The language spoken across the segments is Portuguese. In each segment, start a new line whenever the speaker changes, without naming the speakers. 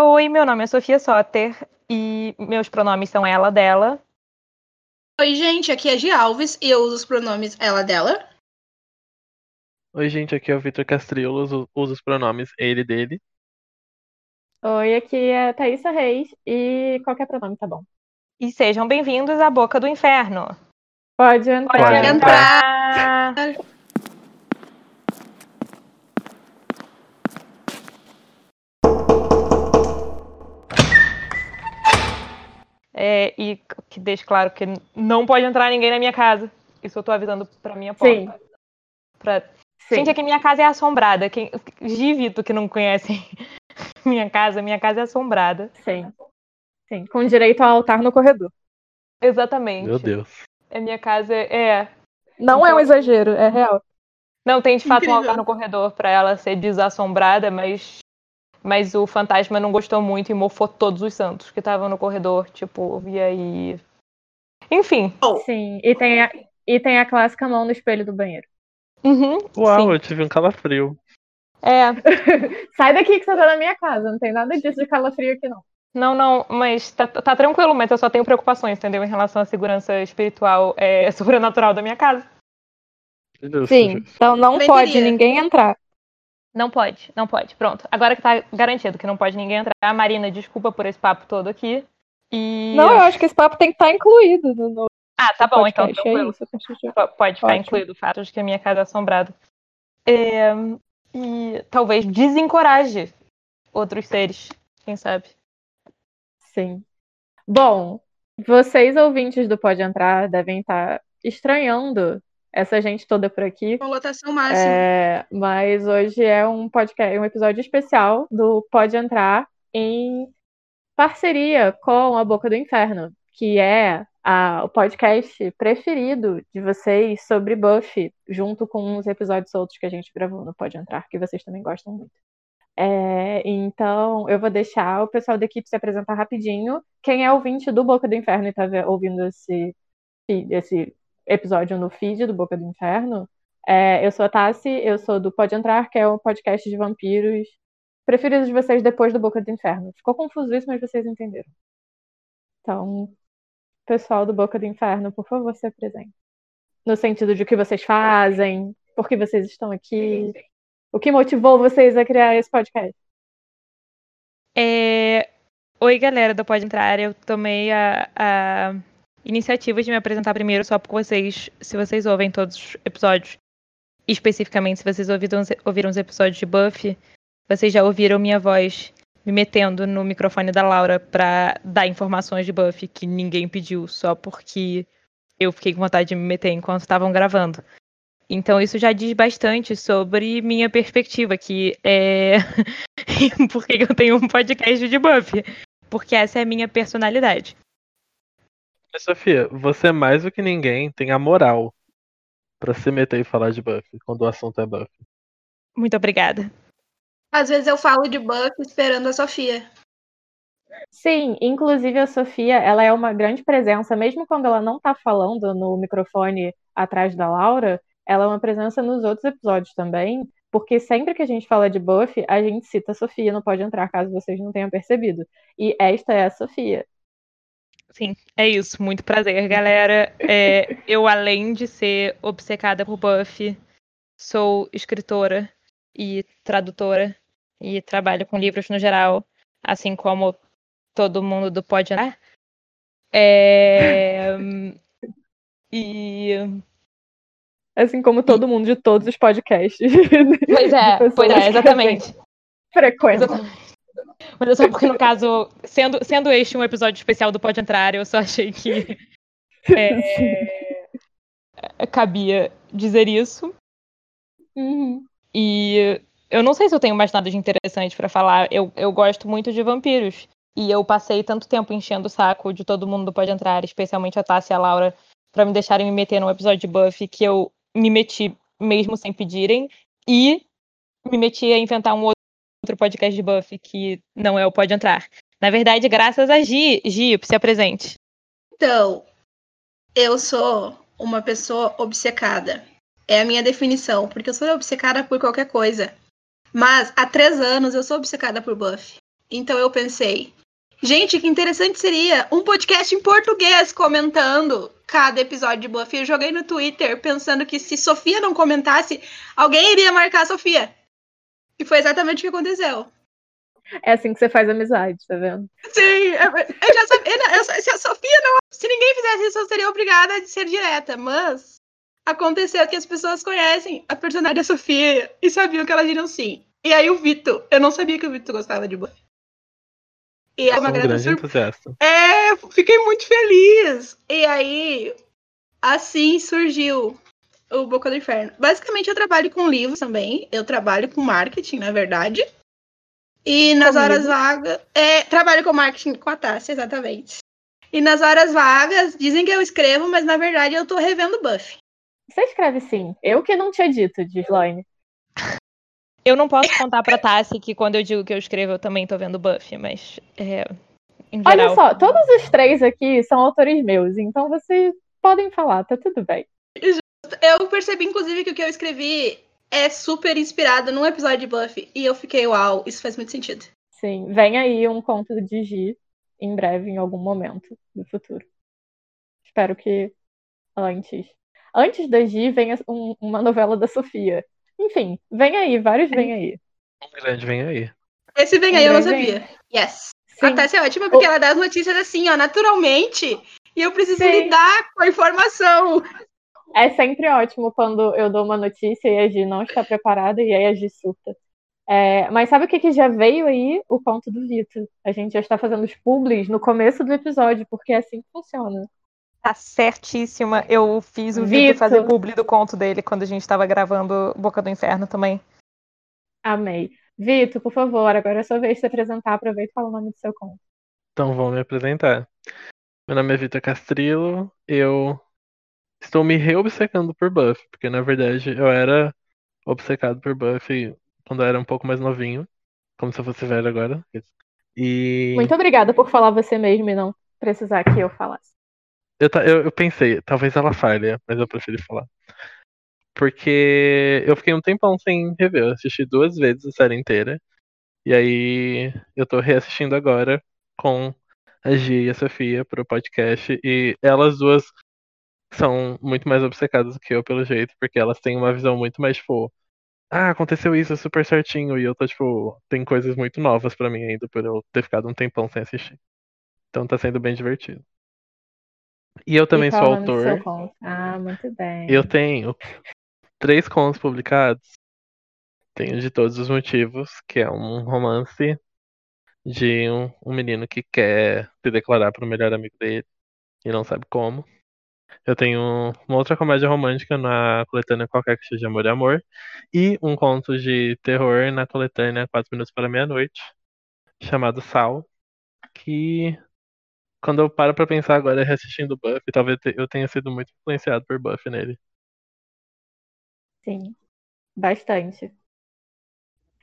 Oi, meu nome é Sofia Soter e meus pronomes são ela, dela.
Oi, gente, aqui é Gi Alves e eu uso os pronomes ela, dela.
Oi, gente, aqui é o Vitor Castriolo, uso, uso os pronomes ele, dele.
Oi, aqui é Thaisa Reis e qualquer pronome tá bom.
E sejam bem-vindos à Boca do Inferno.
Pode entrar.
Pode
entrar.
É, e que deixe claro que não pode entrar ninguém na minha casa. Isso eu tô avisando pra minha porta.
Sim.
Pra...
Sim.
Gente, aqui minha casa é assombrada. Quem... Givito que não conhecem minha casa, minha casa é assombrada.
Sim. Sim. Com direito ao altar no corredor.
Exatamente.
Meu Deus.
É minha casa é.
Não é um exagero, é real.
Não, tem de fato um altar no corredor pra ela ser desassombrada, mas. Mas o fantasma não gostou muito e mofou todos os santos que estavam no corredor, tipo, e aí. Enfim.
Sim. E tem a, e tem a clássica mão no espelho do banheiro.
Uhum,
Uau,
sim.
eu tive um calafrio.
É.
Sai daqui que você tá na minha casa. Não tem nada disso de calafrio aqui, não.
Não, não, mas tá, tá tranquilo, mas eu só tenho preocupações, entendeu? Em relação à segurança espiritual é, sobrenatural da minha casa.
Sim. Então não
Bem
pode ninguém entrar.
Não pode, não pode. Pronto. Agora que tá garantido que não pode ninguém entrar, Marina, desculpa por esse papo todo aqui. E.
Não, eu acho que esse papo tem que estar incluído no, no
Ah, tá bom, então.
É isso, eu acho que-
P- Pode ficar
Ótimo.
incluído o fato de que a minha casa é assombrada. É, e talvez desencoraje outros seres, quem sabe.
Sim. Bom, vocês ouvintes do Pode Entrar devem estar estranhando essa gente toda por aqui.
Com lotação máxima.
É, mas hoje é um podcast, um episódio especial do Pode Entrar em parceria com a Boca do Inferno, que é a- o podcast preferido de vocês sobre Buffy, junto com os episódios outros que a gente gravou no Pode Entrar, que vocês também gostam muito. É, então, eu vou deixar o pessoal da equipe se apresentar rapidinho. Quem é ouvinte do Boca do Inferno e está ouvindo esse, esse episódio no feed do Boca do Inferno, é, eu sou a Tassi, eu sou do Pode Entrar, que é o podcast de vampiros preferido de vocês depois do Boca do Inferno. Ficou confuso isso, mas vocês entenderam. Então, pessoal do Boca do Inferno, por favor, se apresentem. No sentido de o que vocês fazem, por que vocês estão aqui, o que motivou vocês a criar esse podcast.
É, Oi, galera do Pode Entrar. Eu tomei a, a iniciativa de me apresentar primeiro só porque vocês, se vocês ouvem todos os episódios, especificamente se vocês ouviram, os- ouviram os episódios de Buffy, vocês já ouviram minha voz me metendo no microfone da Laura pra dar informações de Buffy que ninguém pediu, só porque eu fiquei com vontade de me meter enquanto estavam gravando. Então isso já diz bastante sobre minha perspectiva, que é por que eu tenho um podcast de Buffy. Porque essa é a minha personalidade.
Mas, Sofia, você mais do que ninguém tem a moral pra se meter e falar de Buffy, quando o assunto é Buffy.
Muito obrigada.
Às vezes eu falo de Buffy esperando a Sofia.
Sim, inclusive a Sofia, ela é uma grande presença, mesmo quando ela não tá falando no microfone atrás da Laura, ela é uma presença nos outros episódios também, porque sempre que a gente fala de Buffy, a gente cita a Sofia, não pode entrar caso vocês não tenham percebido. E esta é a Sofia.
Sim, é isso. Muito prazer, galera. É, eu, além de ser obcecada por Buffy, sou escritora e tradutora e trabalho com livros no geral, assim como todo mundo do Pode Entrar. É, E.
Assim como todo mundo de todos os podcasts.
Pois é, pois é, exatamente.
Frequência.
Exatamente. Mas é só porque, no caso, sendo, sendo este um episódio especial do Pode Entrar, eu só achei que é, cabia dizer isso.
Uhum.
E eu não sei se eu tenho mais nada de interessante pra falar. Eu, eu gosto muito de vampiros. E eu passei tanto tempo enchendo o saco de todo mundo do Pode Entrar, especialmente a Tássia e a Laura, pra me deixarem me meter num episódio de Buffy que eu me meti mesmo sem pedirem. E me meti a inventar um outro podcast de Buffy que não é o Pode Entrar. Na verdade, graças a Gi. Gi, se apresente.
Então, eu sou uma pessoa obcecada. É a minha definição, porque eu sou obcecada por qualquer coisa. Mas há três anos eu sou obcecada por Buffy. Então eu pensei, gente, que interessante seria um podcast em português comentando cada episódio de Buffy. Eu joguei no Twitter pensando que se Sofia não comentasse, alguém iria marcar a Sofia. E foi exatamente o que aconteceu.
É assim que você faz amizade, tá vendo?
Sim, eu, eu já sabia. Eu, se a Sofia não. Se ninguém fizesse isso, eu seria obrigada a ser direta. Mas aconteceu que as pessoas conhecem a personagem da Sofia e sabiam que elas diriam sim. E aí o Vitor, eu não sabia que o Vitor gostava de Buffy.
E é uma um grande sur... entusiasta.
É, fiquei muito feliz. E aí, assim surgiu o Boca do Inferno. Basicamente, eu trabalho com livros também. Eu trabalho com marketing, na verdade. E nas Comigo. horas vagas. É, trabalho com marketing com a Tássia, exatamente. E nas horas vagas, dizem que eu escrevo, mas na verdade eu tô revendo Buffy.
Você escreve sim. Eu que não tinha dito, de Sloane.
Eu não posso contar pra Tassi que quando eu digo que eu escrevo, eu também tô vendo Buffy, mas. É,
Olha só, todos os três aqui são autores meus, então vocês podem falar, tá tudo bem.
Eu percebi, inclusive, que o que eu escrevi é super inspirado num episódio de Buffy. E eu fiquei, uau, isso faz muito sentido.
Sim, vem aí um conto de Gi em breve, em algum momento do futuro. Espero que antes. Antes da Gi venha um, uma novela da Sofia. Enfim, vem aí, vários vem aí.
Um grande vem aí.
Esse vem um aí eu não sabia. Vem. Yes. Sim. A Tássia é ótima porque o... ela dá as notícias assim, ó, naturalmente. E eu preciso Sim. lidar com a informação.
É sempre ótimo quando eu dou uma notícia e a Gi não está preparada e aí a Gi surta. É, mas sabe o que, que já veio aí? O conto do Vitor. A gente já está fazendo os publis no começo do episódio, porque é assim que funciona.
Tá certíssima. Eu fiz o Vitor fazer publi do conto dele quando a gente estava gravando Boca do Inferno também.
Amei. Vitor, por favor, agora é a sua vez de se apresentar. Aproveita e fala o nome do seu conto.
Então vou me apresentar. Meu nome é Vitor Castrilo. Eu estou me reobcecando por Buffy, porque na verdade eu era obcecado por Buffy quando eu era um pouco mais novinho, como se eu fosse velho agora. E...
Muito obrigada por falar você mesmo e não precisar que eu falasse.
Eu, eu, eu pensei, talvez ela falhe, mas eu preferi falar. Porque eu fiquei um tempão sem rever. Eu assisti duas vezes a série inteira. E aí eu tô reassistindo agora com a Gia e a Sofia pro podcast. E elas duas são muito mais obcecadas do que eu, pelo jeito, porque elas têm uma visão muito mais, tipo, ah, aconteceu isso super certinho, e eu tô, tipo, tem coisas muito novas para mim ainda, por eu ter ficado um tempão sem assistir. Então tá sendo bem divertido. E eu também
e
sou autor.
Ah, muito bem.
Eu tenho três contos publicados. Tenho de todos os motivos, que é um romance de um, um menino que quer se declarar para o melhor amigo dele e não sabe como. Eu tenho uma outra comédia romântica na coletânea Qualquer Que Seja Amor e Amor. E um conto de terror na coletânea Quatro Minutos para Meia-Noite, chamado Sal. Que, quando eu paro pra pensar agora, reassistindo Buffy, talvez eu tenha sido muito influenciado por Buffy nele.
Sim, bastante.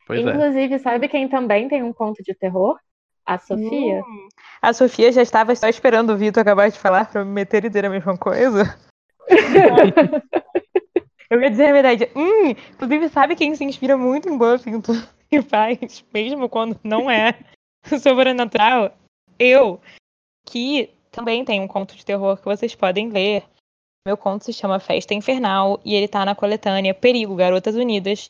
Pois é.
Inclusive, é. sabe quem também tem um conto de terror? A Sofia. Hum,
a Sofia já estava só esperando o Vitor acabar de falar para me meter e dizer a mesma coisa. Eu ia dizer a verdade. Hum, inclusive, sabe quem se inspira muito em Buffy e faz, mesmo quando não é sobrenatural? Eu, que também tem um conto de terror que vocês podem ler meu conto se chama Festa Infernal e ele tá na coletânea Perigo Garotas Unidas,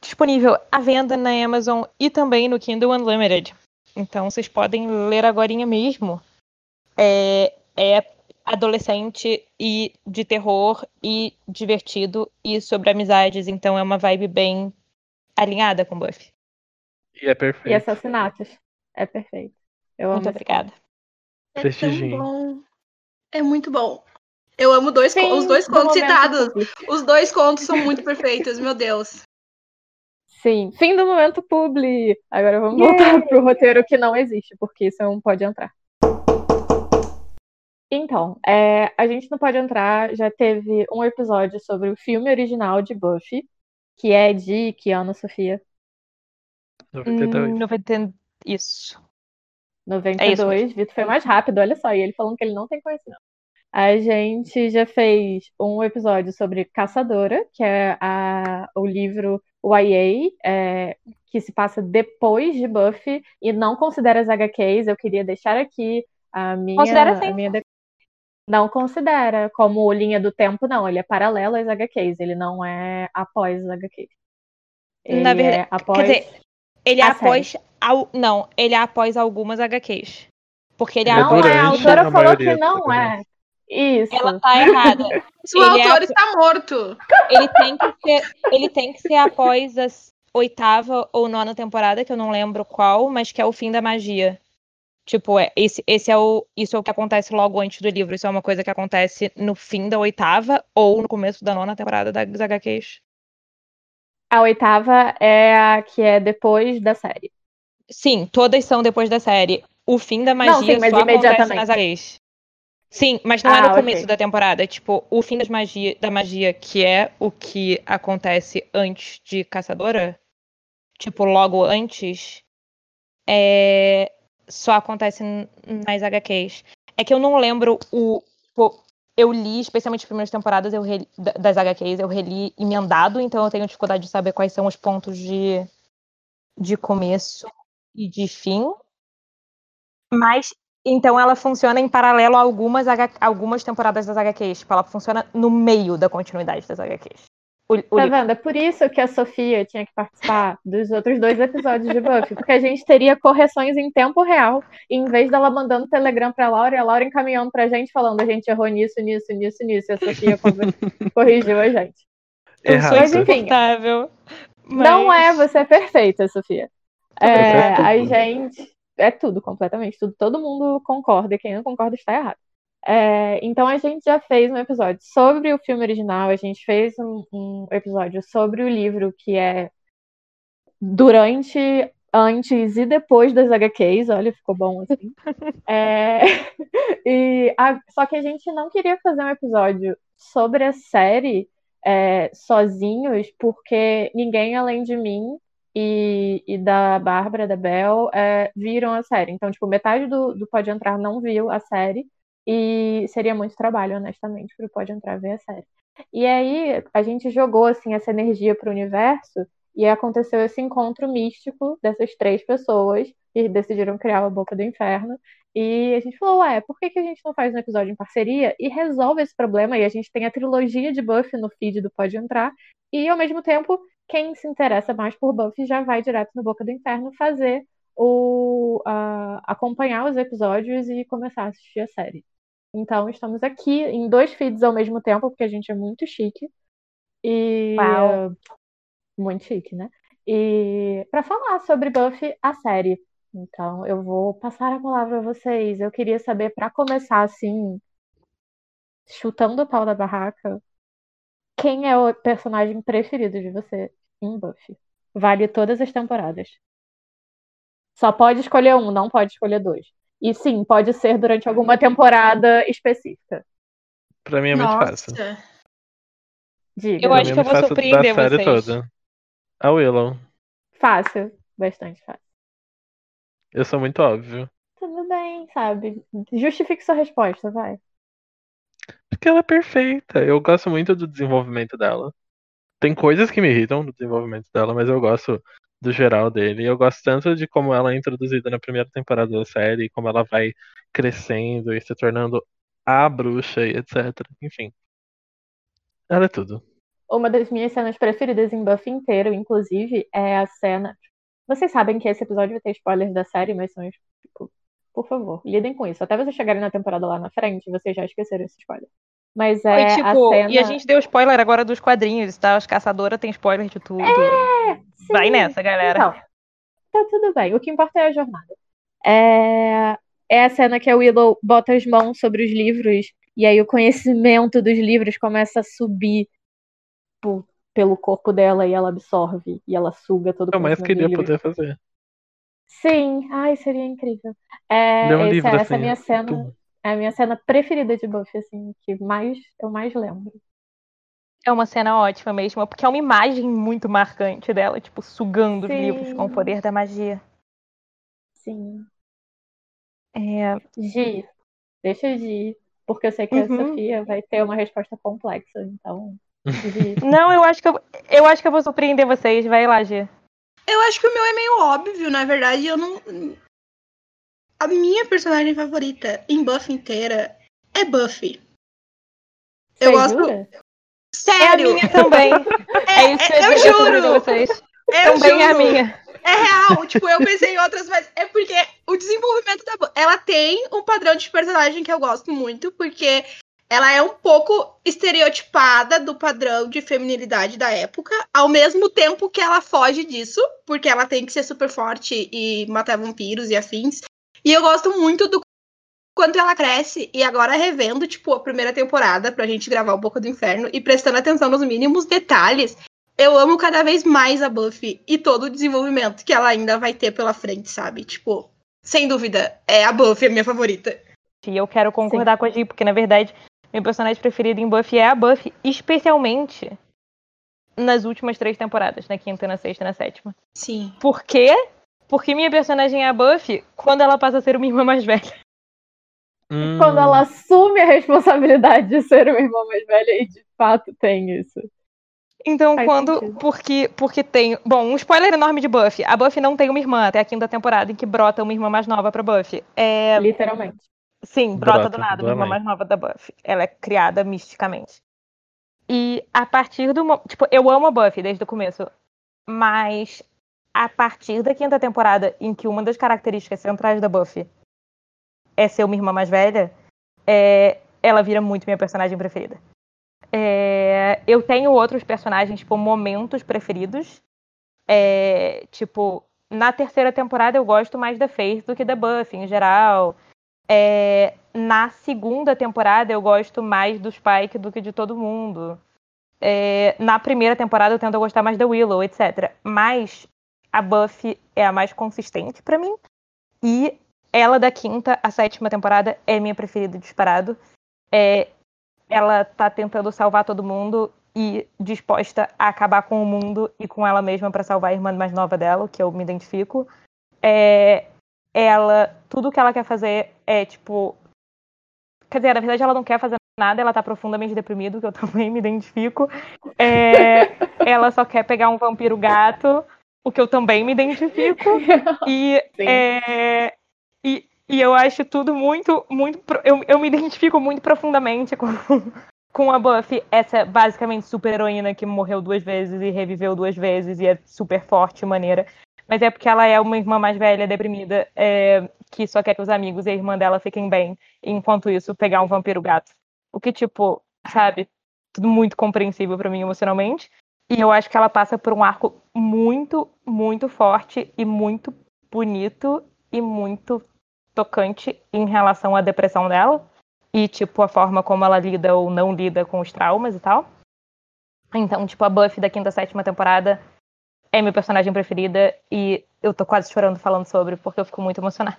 disponível à venda na Amazon e também no Kindle Unlimited. Então vocês podem ler agora mesmo. É, é adolescente e de terror e divertido e sobre amizades, então é uma vibe bem alinhada com Buffy.
E é perfeito.
E assassinatos. É perfeito. Eu
Muito obrigada.
É tão bom. É muito bom. Eu amo dois, Sim, os dois contos citados. Os dois contos são muito perfeitos, meu Deus.
Sim, fim do momento publi. Agora vamos yeah. voltar pro roteiro que não existe, porque isso não pode entrar. Então, é, a gente não pode entrar. Já teve um episódio sobre o filme original de Buffy, que é de que ano, Sofia?
92.
Hum, 90... Isso.
92. É Vitor foi mais rápido, olha só. E ele falando que ele não tem conhecimento. A gente já fez um episódio sobre Caçadora, que é a, o livro YA, é, que se passa depois de Buffy e não considera as HQs. Eu queria deixar aqui a minha.
Considera sim.
A minha de- Não considera como linha do tempo, não. Ele é paralelo às HQs, ele não é após as HQs. Ele
Na verdade-
é após.
Quer dizer, ele é após. Al... Não, ele é após algumas HQs. Porque ele é
é
não é, a
durante
autora falou que não é. Isso.
Ela tá errada.
O
é
autor
a-
está morto.
Ele tem que ser, ele tem que ser após a oitava ou nona temporada, que eu não lembro qual, mas que é o fim da magia. Tipo, é, esse, esse é o, isso é o que acontece logo antes do livro. Isso é uma coisa que acontece no fim da oitava ou no começo da nona temporada das HQs.
A oitava é a que é depois da série.
Sim, todas são depois da série. O fim da magia
Não, sim, mas
só acontece
imediatamente.
nas HQs. Sim, mas não é
Ah,
no
ok.
começo da temporada. Tipo, o fim magia, da magia, que é o que acontece antes de Caçadora, tipo, logo antes, é... só acontece nas HQs. É que eu não lembro o. pô, eu li, especialmente as primeiras temporadas eu reli- da- das HQs, eu reli emendado, então eu tenho dificuldade de saber quais são os pontos de, de começo e de fim. Mas então ela funciona em paralelo a algumas, H- algumas temporadas das HQs. Tipo, ela funciona no meio da continuidade das HQs. O, o
Tá
livro.
vendo? É por isso que a Sofia tinha que participar dos outros dois episódios de Buffy, porque a gente teria correções em tempo real, e em vez dela mandando telegram pra Laura, e a Laura encaminhando pra gente, falando a gente errou nisso, nisso, nisso, nisso, e a Sofia corrigiu a gente.
eu sou
Mas,
Errado.
enfim.
insuportável.
Não
mas-
é, você é perfeita, Sofia.
É
É, a gente. É tudo, completamente. Tudo, todo mundo concorda, quem não concorda está errado. É, então a gente já fez um episódio sobre o filme original, a gente fez um, um episódio sobre o livro que é durante, antes e depois das HQs. Olha, ficou bom assim. É, e a- só que a gente não queria fazer um episódio sobre a série é, sozinhos, porque ninguém além de mim e, e da Bárbara, da Bel, é, viram a série. Então, tipo, metade do, do Pode Entrar não viu a série. E seria muito trabalho, honestamente, para o Pode Entrar ver a série. E aí, a gente jogou, assim, essa energia para o universo e aconteceu esse encontro místico dessas três pessoas que decidiram criar a Boca do Inferno. E a gente falou, ué, por que, que a gente não faz um episódio em parceria e resolve esse problema? E a gente tem a trilogia de Buffy no feed do Pode Entrar. E, ao mesmo tempo, quem se interessa mais por Buffy já vai direto no Boca do Inferno fazer o a- acompanhar os episódios e começar a assistir a série. Então, estamos aqui em dois feeds ao mesmo tempo, porque a gente é muito chique. E
Uau.
muito chique, né? E para falar sobre Buffy, a série. Então, eu vou passar a palavra a vocês. Eu queria saber, para começar assim, chutando o pau da barraca, quem é o personagem preferido de você em Buffy? Vale todas as temporadas. Só pode escolher um, não pode escolher dois. E sim, pode ser durante alguma temporada específica.
Pra mim é muito fácil.
Nossa.
Diga.
Eu
Pra
acho
mim
que
é
eu vou
fácil
surpreender
da série
vocês.
toda. A Willow.
Fácil, bastante fácil.
Eu sou muito óbvio.
Tudo bem, sabe? Justifique sua resposta, vai.
Porque ela é perfeita. Eu gosto muito do desenvolvimento dela. Tem coisas que me irritam no desenvolvimento dela, mas eu gosto do geral dele. Eu gosto tanto de como ela é introduzida na primeira temporada da série, como ela vai crescendo e se tornando a bruxa e etc. Enfim. Ela é tudo.
Uma das minhas cenas preferidas em Buffy inteiro, inclusive, é a cena. Vocês sabem que esse episódio vai ter spoilers da série, mas são, tipo, por favor, lidem com isso. Até vocês chegarem na temporada lá na frente, vocês já esqueceram esse spoiler. Mas é
Foi,
a
tipo,
cena.
E a gente deu spoiler agora dos quadrinhos, tá? As caçadoras tem spoiler de tudo.
Sim,
Vai nessa, galera.
Então, tá tudo bem. O que importa é a jornada. É, é a cena que a Willow bota as mãos sobre os livros e aí o conhecimento dos livros começa a subir po- pelo corpo dela e ela absorve e ela suga todo o
Eu mais queria poder fazer.
Sim, ai, seria incrível. É,
um
esse-
livro
essa é
assim.
a minha cena,
tudo.
É a minha cena preferida de Buffy, assim, que mais eu mais lembro.
É uma cena ótima mesmo, porque é uma imagem muito marcante dela, tipo, sugando os
Sim.
livros com o poder da magia.
Sim.
É,
Gi, deixa de porque eu sei que
Uhum.
a Sofia vai ter uma resposta complexa, então. de-
Não, eu acho que eu, eu acho que eu vou surpreender vocês. Vai lá, G.
Eu acho que o meu é meio óbvio, na verdade, eu não. A minha personagem favorita em Buffy inteira é Buffy. Eu gosto.
jura?
É a
Sério!
minha também. É, isso que
eu
eu,
juro!
vocês.
Eu
também é a
juro.
minha.
É real, tipo, eu pensei em outras, mas é porque o desenvolvimento da Buffy, ela tem um padrão de personagem que eu gosto muito, porque ela é um pouco estereotipada do padrão de feminilidade da época, ao mesmo tempo que ela foge disso, porque ela tem que ser super forte e matar vampiros e afins. E eu gosto muito do quanto ela cresce, e agora revendo, tipo, a primeira temporada pra gente gravar o Boca do Inferno e prestando atenção nos mínimos detalhes, eu amo cada vez mais a Buffy e todo o desenvolvimento que ela ainda vai ter pela frente, sabe? Tipo, sem dúvida, é a Buffy a minha favorita.
E eu quero concordar com a Gi, porque na verdade, meu personagem preferido em Buffy é a Buffy, especialmente nas últimas três temporadas, na quinta, na sexta e na sétima.
Sim.
Por quê? Porque minha personagem é a Buffy quando ela passa a ser uma irmã mais velha.
Hum,
Quando ela assume a responsabilidade de ser uma irmã mais velha e de fato tem isso.
Então,
Faz
quando.
sentido.
Porque, porque tem. Bom, um spoiler enorme de Buffy. A Buffy não tem uma irmã até a quinta temporada em que brota uma irmã mais nova pra Buffy. É,
Literalmente.
Sim, brota,
Brota
do nada,
do
uma irmã mais nova da Buffy. Ela é criada misticamente. E a partir do. Tipo, eu amo a Buffy desde o começo. Mas a partir da quinta temporada, em que uma das características centrais da Buffy é ser uma irmã mais velha, é, ela vira muito minha personagem preferida. É, eu tenho outros personagens, tipo, momentos preferidos. É, tipo, na terceira temporada eu gosto mais da Faith do que da Buffy, em geral. É, na segunda temporada eu gosto mais do Spike do que de todo mundo. É, na primeira temporada eu tento gostar mais da Willow, etc. Mas a Buffy é a mais consistente pra mim. E ela da quinta à sétima temporada é minha preferida disparado. É, ela tá tentando salvar todo mundo e disposta a acabar com o mundo e com ela mesma pra salvar a irmã mais nova dela, que eu me identifico. É, ela, tudo que ela quer fazer é tipo. Quer dizer, na verdade ela não quer fazer nada, ela tá profundamente deprimida, que eu também me identifico. É, ela só quer pegar um vampiro gato, o que eu também me identifico. E, é, e, e eu acho tudo muito, muito. Eu, eu me identifico muito profundamente com, com a Buffy, essa basicamente super heroína que morreu duas vezes e reviveu duas vezes e é super forte e maneira. Mas é porque ela é uma irmã mais velha, deprimida, é, que só quer que os amigos e a irmã dela fiquem bem. E, enquanto isso, pegar um vampiro gato. O que, tipo, sabe, tudo muito compreensível pra mim emocionalmente. E eu acho que ela passa por um arco muito, muito forte e muito bonito e muito tocante em relação à depressão dela. E, tipo, a forma como ela lida ou não lida com os traumas e tal. Então, tipo, a Buffy da quinta, sétima temporada é minha personagem preferida e eu tô quase chorando falando sobre, porque eu fico muito emocionada.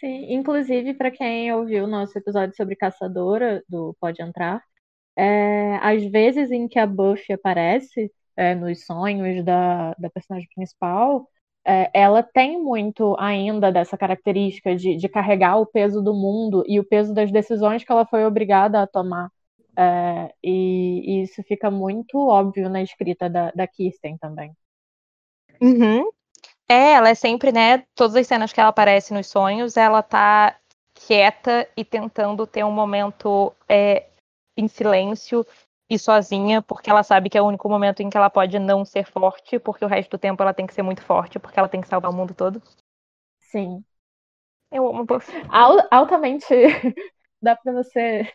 Sim, inclusive, para quem ouviu o nosso episódio sobre Caçadora, do Pode Entrar, é, às vezes em que a Buffy aparece é, nos sonhos da, da personagem principal, é, ela tem muito ainda dessa característica de, de carregar o peso do mundo e o peso das decisões que ela foi obrigada a tomar. É, e, e isso fica muito óbvio na escrita da, da Kirsten também.
Uhum. É, ela é sempre, né? Todas as cenas que ela aparece nos sonhos, ela tá quieta e tentando ter um momento é, em silêncio e sozinha, porque ela sabe que é o único momento em que ela pode não ser forte, porque o resto do tempo ela tem que ser muito forte, porque ela tem que salvar o mundo todo.
Sim.
Eu amo Buffy.
Al- altamente dá pra você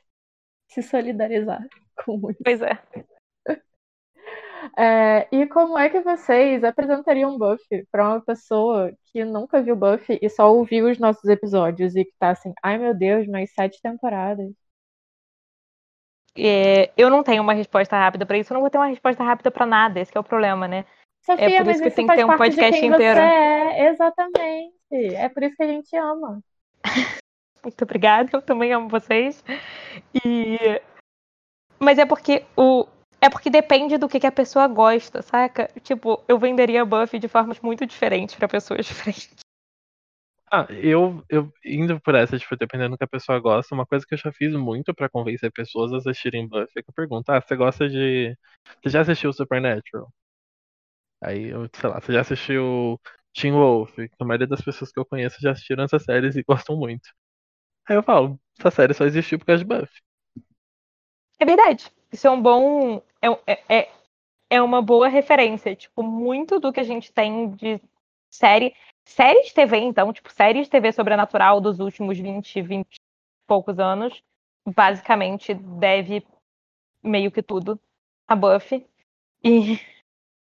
se solidarizar com isso.
Pois é.
É, e como é que vocês apresentariam Buffy pra uma pessoa que nunca viu Buffy e só ouviu os nossos episódios e que tá assim, ai meu Deus, mais sete temporadas.
É, eu não tenho uma resposta rápida pra isso, eu não vou ter uma resposta rápida pra nada, esse que é o problema, né?
Sofia,
por
mas
isso que tem que ter um podcast inteiro.
é, exatamente. É por isso que a gente ama.
Muito obrigada, eu também amo vocês. E... Mas é porque o. É porque depende do que, que a pessoa gosta, saca? Tipo, eu venderia Buffy de formas muito diferentes pra pessoas diferentes.
Ah, eu, eu indo por essa, tipo, dependendo do que a pessoa gosta, uma coisa que eu já fiz muito pra convencer pessoas a assistirem Buffy é que eu pergunto, ah, você gosta de. Você já assistiu Supernatural? Aí eu, sei lá, você já assistiu Teen Wolf? A maioria das pessoas que eu conheço já assistiram essas séries e gostam muito. Aí eu falo, essa série só existiu por causa de Buffy.
É verdade. Isso é um bom. É, é, é, é uma boa referência. Tipo, muito do que a gente tem de série. Série de TV, então, tipo, série de TV sobrenatural dos últimos 20, 20 e poucos anos, basicamente deve meio que tudo a Buffy. E,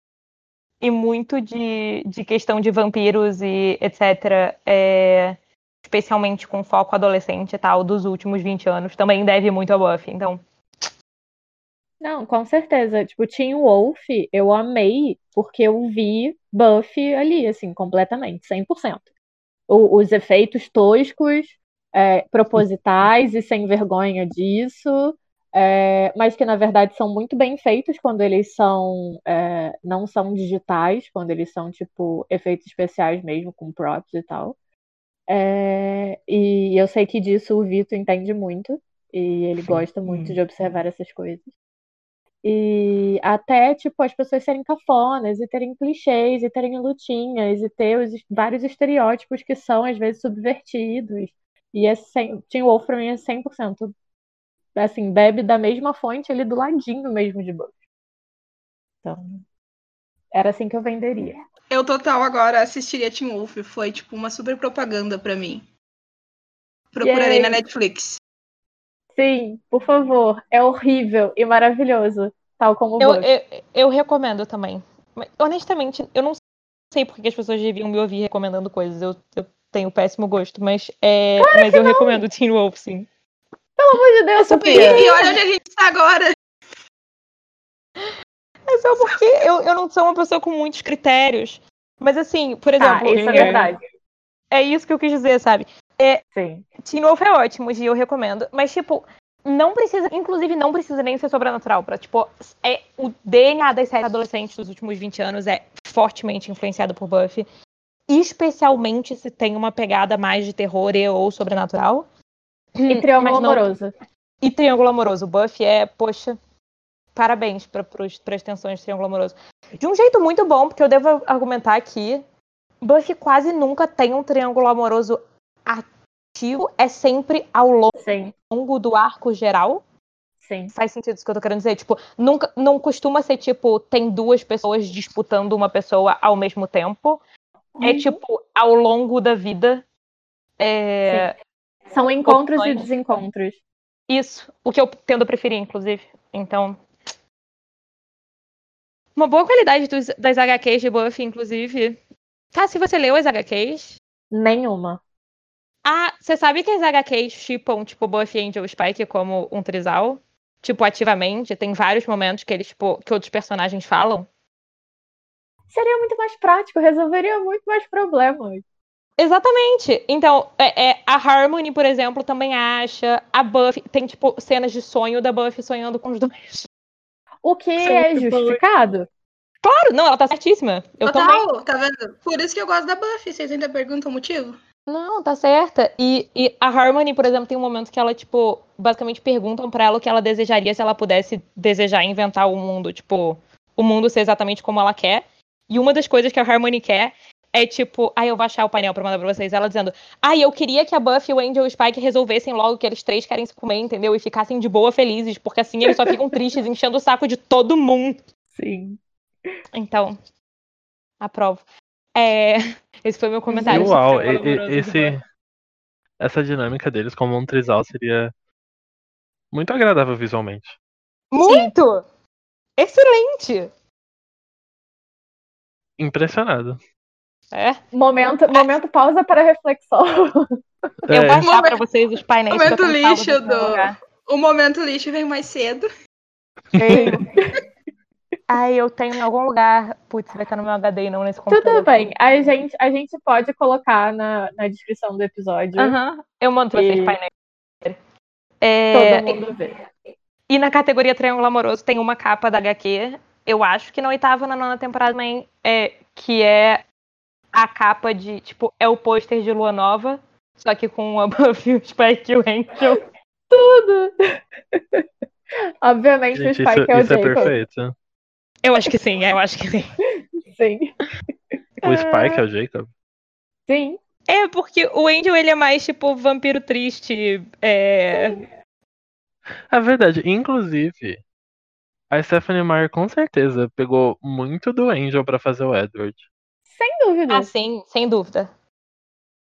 e muito de, de questão de vampiros e etc. É, especialmente com foco adolescente e tal, dos últimos 20 anos, também deve muito a Buffy. Então,
Não, com certeza. Tipo, Teen Wolf, eu amei porque eu vi Buffy ali, assim, completamente, 100%. O- os efeitos toscos, é, propositais e sem vergonha disso, é, mas que na verdade são muito bem feitos quando eles são, é, não são digitais, quando eles são, tipo, efeitos especiais mesmo, com props e tal. É, e eu sei que disso o Vitor entende muito, e ele gosta muito de observar essas coisas. E até, tipo, as pessoas serem cafonas, e terem clichês, e terem lutinhas, e ter os vários estereótipos que são, às vezes, subvertidos. E é 100, Teen Wolf, pra mim, é 100%. Assim, bebe da mesma fonte ali do ladinho mesmo de Buffy. Então, era assim que eu venderia.
Eu total agora assistiria Teen Wolf. Foi tipo uma super propaganda pra mim. Procurarei
Yay.
na Netflix.
Sim, por favor. É horrível e maravilhoso, tal como
eu, eu, eu recomendo também. Mas, honestamente, eu não sei porque as pessoas deviam me ouvir recomendando coisas. Eu, eu tenho péssimo gosto, mas, é, mas eu recomendo Teen Wolf, sim.
Pelo amor de Deus, Sofia.
e olha onde a gente está agora.
É só porque eu, eu não sou uma pessoa com muitos critérios. Mas assim, por
Tá,
exemplo,
isso é verdade.
é isso que eu quis dizer, sabe?
Sim.
Teen Wolf é ótimo e eu recomendo. Mas, tipo, não precisa, inclusive, não precisa nem ser sobrenatural. Pra, tipo, é, o DNA das séries adolescentes dos últimos 20 anos é fortemente influenciado por Buffy. Especialmente se tem uma pegada mais de terror e ou sobrenatural.
E Triângulo
não-
Amoroso.
E Triângulo Amoroso. Buffy é, poxa, parabéns para as tensões de Triângulo Amoroso. De um jeito muito bom, porque eu devo argumentar aqui, Buffy quase nunca tem um Triângulo Amoroso é sempre ao
Sim,
longo do arco geral.
sim.
Faz sentido isso que eu tô querendo dizer. Tipo, nunca, não costuma ser tipo, tem duas pessoas disputando uma pessoa ao mesmo tempo. É
Uhum.
tipo, ao longo da vida. É,
São encontros e desencontros.
Isso, o que eu tendo a preferir, inclusive. Então. Uma boa qualidade dos- das HQs de Buffy, inclusive. Tá, se você leu as HQs.
Nenhuma.
Ah, você sabe que as HQs chipam, tipo, Buffy, Angel e Spike como um trisal? Tipo, ativamente. Tem vários momentos que eles, tipo, que outros personagens falam.
Seria muito mais prático, resolveria muito mais problemas.
Exatamente. Então, é, é, a Harmony, por exemplo, também acha. A Buffy. Tem, tipo, cenas de sonho da Buffy sonhando com os dois.
O que
Sim,
é
bom.
justificado?
Claro, não, ela tá certíssima. Eu também.
Total, tá vendo? Por isso que eu gosto da Buffy. Vocês ainda perguntam o motivo?
Não, tá certa. E, e a Harmony, por exemplo, tem um momento que ela, tipo, basicamente perguntam pra ela o que ela desejaria se ela pudesse desejar inventar o mundo, tipo, o mundo ser exatamente como ela quer. E uma das coisas que a Harmony quer é, tipo, ai, eu vou achar o painel pra mandar pra vocês. Ela dizendo, ai, eu queria que a Buffy, o Angel e o Spike resolvessem logo que eles três querem se comer, entendeu? E ficassem de boa felizes, porque assim eles só ficam tristes, enchendo o saco de todo mundo.
Sim.
Então, aprovo. É, esse foi meu comentário.
Uau, e- e- esse, essa dinâmica deles como um trisal seria muito agradável visualmente.
Muito! Excelente!
Impressionado.
É.
Momento, momento pausa para reflexão.
Eu
É,
vou achar pra vocês os painéis que eu
Momento lixo do-. O momento lixo vem mais cedo.
Ai, eu tenho em algum lugar. Putz, vai estar no meu HD e não nesse computador.
Tudo bem, a gente, a gente pode colocar na, na descrição do episódio.
Aham. Eu mando pra vocês
E-
painéis. É,
Todo mundo vê.
E na categoria Triângulo Amoroso tem uma capa da HQ, eu acho que na oitava ou na nona temporada também, é, que é a capa de, tipo, é o pôster de Lua Nova, só que com a Buffy, o Spike e o Angel.
Tudo! Obviamente o
Gente,
Spike
isso,
é o
isso é
Jacob.
perfeito.
Eu acho que sim, eu acho que sim.
Sim.
O Spike é o Jacob.
Sim.
É, porque o Angel, ele é mais, tipo, vampiro triste, é...
É verdade. Inclusive, a Stephanie Meyer com certeza pegou muito do Angel pra fazer o Edward.
Sem dúvida.
Ah, sim, sem dúvida.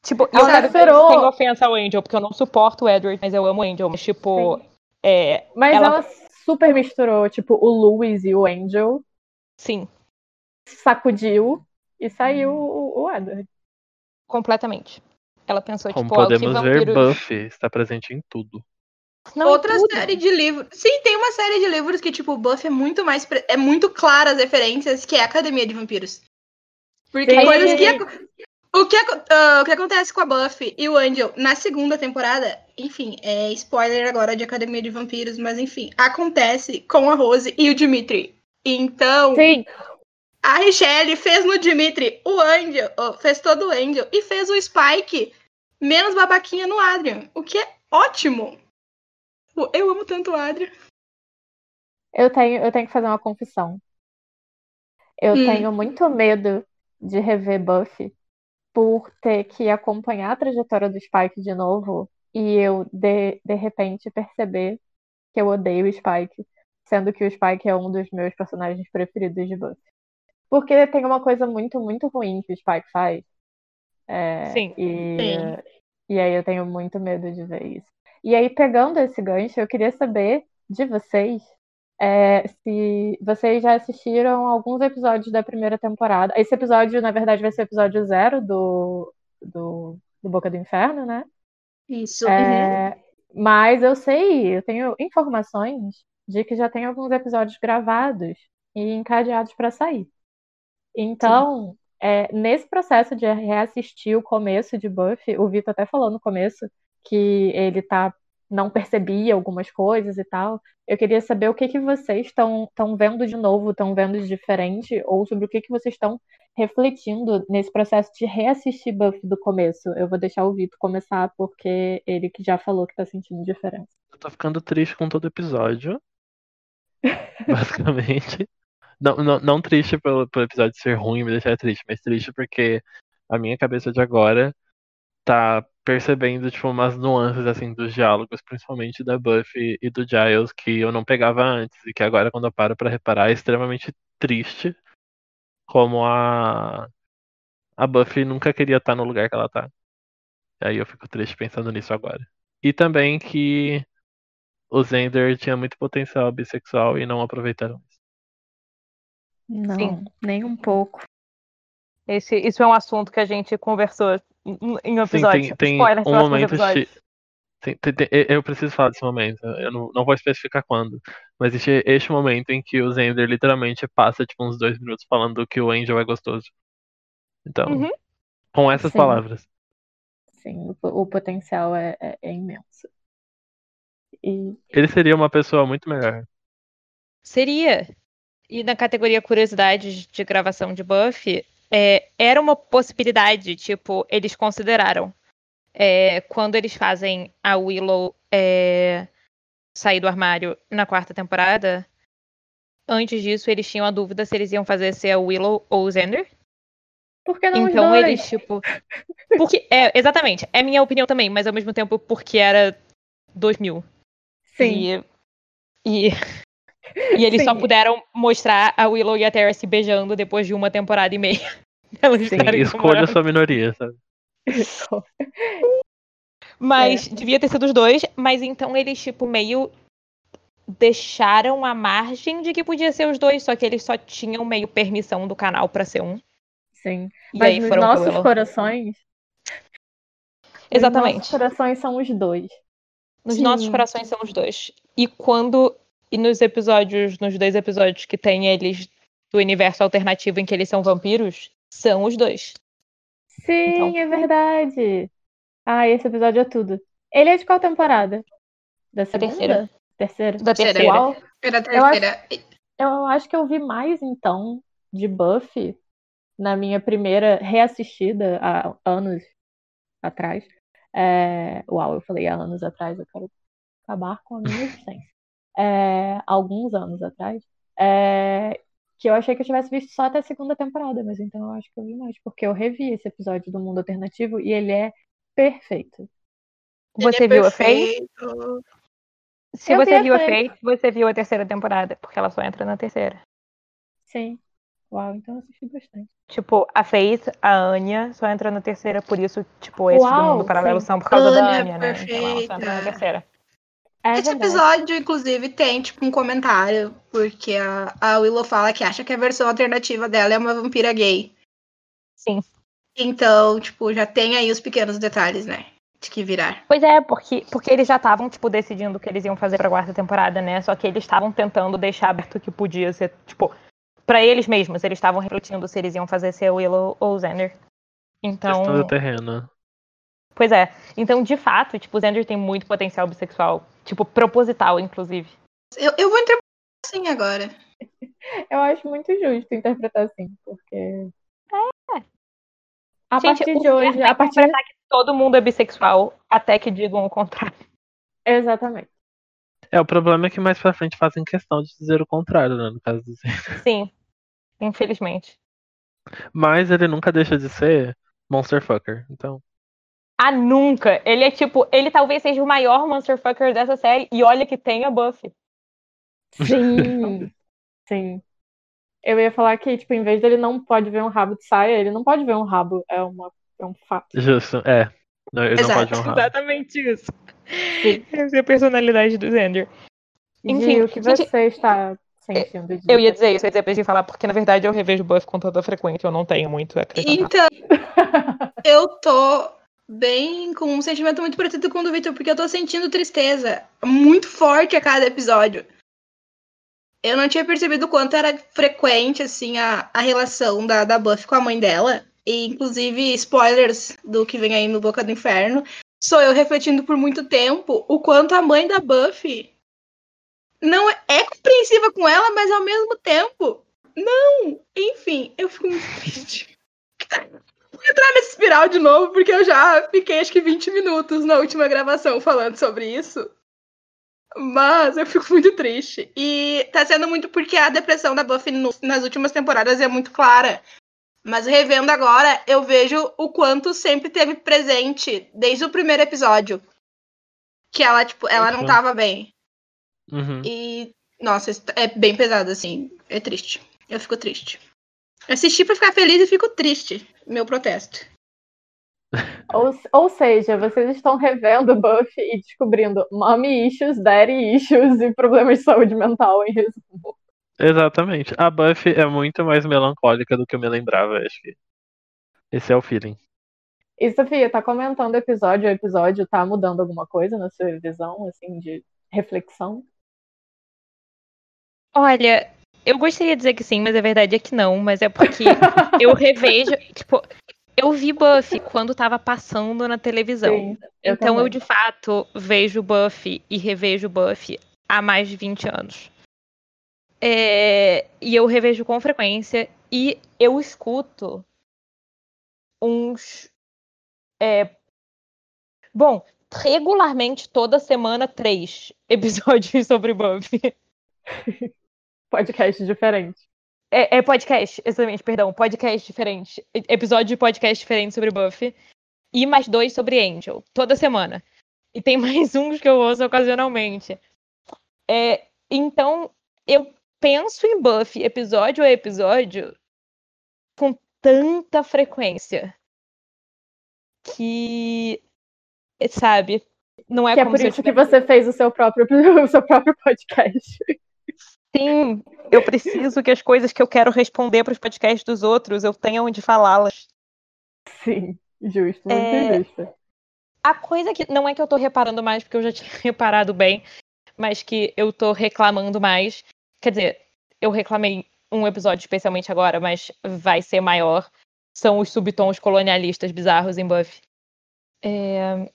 Tipo, eu
esperou-
isso sem ofensa ao Angel, porque eu não suporto o Edward, mas eu amo o Angel. Mas, tipo, é,
Mas
ela-
ela... super misturou, tipo, o Louis e o Angel,
sim,
sacudiu e saiu o, o Edward.
completamente. Ela pensou,
Como
tipo, ó,
podemos ver. Buffy está presente em tudo.
Não,
Outra
tudo.
série de livros. Sim, tem uma série de livros que, tipo, o Buffy é muito mais. pre- É muito clara as referências, que é a Academia de Vampiros. Porque
Sim.
coisas que. O que, ah, o que acontece com a Buffy e o Angel na segunda temporada, enfim, é spoiler agora de Academia de Vampiros, mas enfim, acontece com a Rose e o Dimitri. Então,
Sim,
a Richelle fez no Dimitri o Angel, fez todo o Angel e fez o Spike menos babaquinha no Adrian, o que é ótimo. Eu amo tanto o Adrian.
eu tenho, eu tenho que fazer uma confissão. Eu
Hum.
tenho muito medo de rever Buffy por ter que acompanhar a trajetória do Spike de novo e eu, de, de repente, perceber que eu odeio o Spike, sendo que o Spike é um dos meus personagens preferidos de Buffy. Porque tem uma coisa muito, muito ruim que o Spike faz. É,
Sim.
E,
Sim.
e aí eu tenho muito medo de ver isso. E aí, pegando esse gancho, eu queria saber de vocês é, se vocês já assistiram alguns episódios da primeira temporada. Esse episódio, na verdade, vai ser o episódio zero do, do, do Boca do Inferno, né?
Isso.
É, mas eu sei, eu tenho informações de que já tem alguns episódios gravados e encadeados para sair. Então, é, nesse processo de reassistir o começo de Buffy, o Vitor até falou no começo que ele tá, não percebia algumas coisas e tal. Eu queria saber o que que vocês estão vendo de novo, estão vendo de diferente, ou sobre o que que vocês estão refletindo nesse processo de reassistir Buffy do começo. Eu vou deixar o Vitor começar, porque ele que já falou que tá sentindo diferença.
Eu tô ficando triste com todo episódio. basicamente. Não, não, não triste pelo, pelo episódio ser ruim e me deixar triste, mas triste porque a minha cabeça de agora tá percebendo, tipo, umas nuances, assim, dos diálogos, principalmente da Buffy e do Giles, que eu não pegava antes, e que agora, quando eu paro pra reparar, é extremamente triste como a, a Buffy nunca queria estar no lugar que ela tá. E aí eu fico triste pensando nisso agora. E também que o Zender tinha muito potencial bissexual e não aproveitaram isso.
Não,
Sim.
nem um pouco.
Esse, isso é um assunto que a gente conversou em- um
Sim,
episódio.
tem, tem
Spoiler,
um momento. tem- tem- tem- eu preciso falar desse momento. Eu não, não vou especificar quando. Mas existe este momento em que o Zender literalmente passa tipo, uns dois minutos falando que o Angel é gostoso. Então,
Uhum.
com essas
Sim.
palavras.
Sim, o, o potencial é, é- é imenso. E
Ele seria uma pessoa muito melhor.
Seria. E na categoria curiosidades de gravação de Buffy, é, era uma possibilidade, tipo, eles consideraram. É, quando eles fazem a Willow é, sair do armário na quarta temporada, antes disso eles tinham a dúvida se eles iam fazer ser a Willow ou o Xander.
por que não
Então eles, tipo. Porque, é, exatamente, é minha opinião também, mas ao mesmo tempo porque era 2000.
Sim,
E, e, e eles só
Sim.
puderam mostrar a Willow e a Terra se beijando depois de uma temporada e meia.
Sim,
Escolha sua minoria, sabe?
Mas
É.
devia ter sido os dois, mas então eles, tipo, meio deixaram a margem de que podia ser os dois, só que eles só tinham meio permissão do canal pra ser um.
sim.
E
Mas
aí
nos nossos corações, nos
Exatamente.
nossos corações são os dois.
Nos
Sim.
nossos corações são os dois. E quando. E nos episódios, nos dois episódios que tem eles do universo alternativo em que eles são vampiros, são os dois.
Sim,
Então.
é verdade. Ah, esse episódio é tudo. Ele é de qual temporada? Da segunda?
terceira.
Terceira?
Da
Terceira.
terceira.
Qual?
Era a
Eu acho-
terceira.
Eu acho que eu vi mais, então, de Buffy na minha primeira reassistida há anos atrás. É... Uau, eu falei há anos atrás, eu quero acabar com a minha existência. É... Alguns anos atrás. É... Que eu achei que eu tivesse visto só até a segunda temporada, mas então eu acho que eu vi mais, porque eu revi esse episódio do Mundo Alternativo e ele é perfeito.
Você
Ele é
viu a Faith?
perfeito.
Se
Eu vi
você
a
viu a
Faith.
Faith, você viu a terceira temporada, porque ela só entra na terceira.
Sim. Uau, então eu assisti bastante.
Tipo, a Faith, a Anya, só entra na terceira, por isso, tipo, esses do
Uau,
mundo paralelo
sim.
são por causa da
Anya,
Anya, né? Então ela só entra na terceira.
É
Esse
verdade.
episódio, inclusive, tem, tipo, um comentário, porque a, a Willow fala que acha que a versão alternativa dela é uma vampira gay.
Sim.
Então, tipo, já tem aí os pequenos detalhes, né? De que virar.
Pois é, porque, porque eles já estavam, tipo, decidindo o que eles iam fazer pra quarta temporada, né? Só que eles estavam tentando deixar aberto que podia ser, tipo, pra eles mesmos, eles estavam refletindo se eles iam fazer ser Willow ou Xander. Então,
Questão do terreno.
pois é. Então, de fato, tipo, o Xander tem muito potencial bissexual. Tipo, proposital, inclusive.
Eu, eu vou interpretar assim agora.
Eu acho muito justo interpretar assim, porque. A
Gente,
partir de hoje,
é
a partir.
interpretar que todo mundo é bissexual, até que digam o contrário.
Exatamente.
É, o problema é que mais pra frente fazem questão de dizer o contrário, né? No caso do Zé.
Sim. Infelizmente.
Mas ele nunca deixa de ser Monster Fucker. Então.
Ah, nunca! Ele é tipo, ele talvez seja o maior Monster Fucker dessa série, e olha que tem a Buffy.
Sim. Sim. Eu ia falar que, tipo, em vez dele não pode ver um rabo de saia, ele não pode ver um rabo. É, uma, é um fato.
Justo, é. Não, ele
Exato.
não pode honrar.
Exatamente isso.
Sim.
Essa é a personalidade do Xander. Enfim,
Enfim, o que
gente,
você está sentindo de
Eu ia dizer isso, eu ia dizer pra gente falar, porque na verdade eu revejo Buffy com toda frequência, eu não tenho muito a acrescentar.
Então, eu tô bem com um sentimento muito parecido com o do Victor, porque eu tô sentindo tristeza muito forte a cada episódio. Eu não tinha percebido quanto era frequente, assim, a, a relação da, da Buffy com a mãe dela. E, inclusive, spoilers do que vem aí no Boca do Inferno. Sou eu refletindo por muito tempo o quanto a mãe da Buffy não é, é compreensiva com ela, mas ao mesmo tempo, não. Enfim, eu fico muito triste. Entrar nessa espiral de novo, porque eu já fiquei acho que 20 minutos na última gravação falando sobre isso. Mas eu fico muito triste. E tá sendo muito porque a depressão da Buffy nas últimas temporadas é muito clara. Mas revendo agora, eu vejo o quanto sempre teve presente desde o primeiro episódio. Que ela, tipo, ela não
Uhum.
tava bem.
Uhum.
E, nossa, é bem pesado, assim. É triste. Eu fico triste. Assisti pra ficar feliz e fico triste. Meu protesto.
Ou, ou seja, vocês estão revendo Buffy e descobrindo mommy issues, daddy issues e problemas de saúde mental, em resumo.
Exatamente. A Buffy é muito mais melancólica do que eu me lembrava, acho que. Esse é o feeling.
E Sofia, tá comentando episódio a episódio, tá mudando alguma coisa na sua visão, assim, de reflexão?
Olha, eu gostaria de dizer que sim, mas a verdade é que não. Mas é porque eu revejo. Tipo, eu vi Buffy quando tava passando na televisão.
Sim, eu
então eu,
também.
de fato, vejo Buffy e revejo Buffy há mais de 20 anos. É, E eu revejo com frequência. E eu escuto uns. é, Bom, regularmente, toda semana, três episódios sobre Buffy.
Podcast diferente.
É, é podcast, exatamente, perdão. Podcast diferente. Episódio de podcast diferente sobre Buffy. E mais dois sobre Angel. Toda semana. E tem mais uns que eu ouço ocasionalmente. É, então, eu penso em Buffy episódio a episódio com tanta frequência que. Sabe? Não é
que é por isso que você fez o seu próprio, o seu próprio podcast.
Sim, eu preciso que as coisas que eu quero responder para os podcasts dos outros eu tenha onde falá-las.
Sim, justo, muito
É,
justo.
A coisa que não é que eu tô reparando mais, porque eu já tinha reparado bem, mas que eu tô reclamando mais. Quer dizer, eu reclamei um episódio especialmente agora, mas vai ser maior. São os subtons colonialistas bizarros em Buffy. É,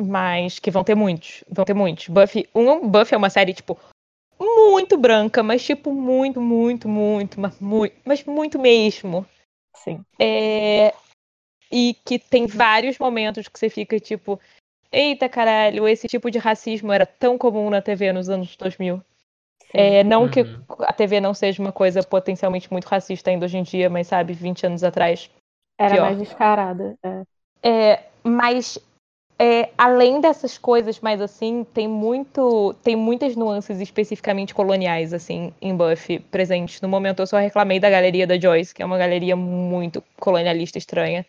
Mas que vão ter muitos. Vão ter muitos. Buffy, um, Buffy é uma série, tipo, muito branca, mas tipo muito, muito, muito, mas muito, mas muito mesmo.
Sim.
É, e que tem vários momentos que você fica tipo, eita caralho, esse tipo de racismo era tão comum na TV nos anos 2000. É, não
Uhum.
que a TV não seja uma coisa potencialmente muito racista ainda hoje em dia, mas sabe, 20 anos atrás.
Era
Pior.
mais descarada. é.
É, mas é, além dessas coisas mais assim, tem muito, tem muitas nuances especificamente coloniais assim em Buffy presentes. No momento eu só reclamei da galeria da Joyce, que é uma galeria muito colonialista estranha.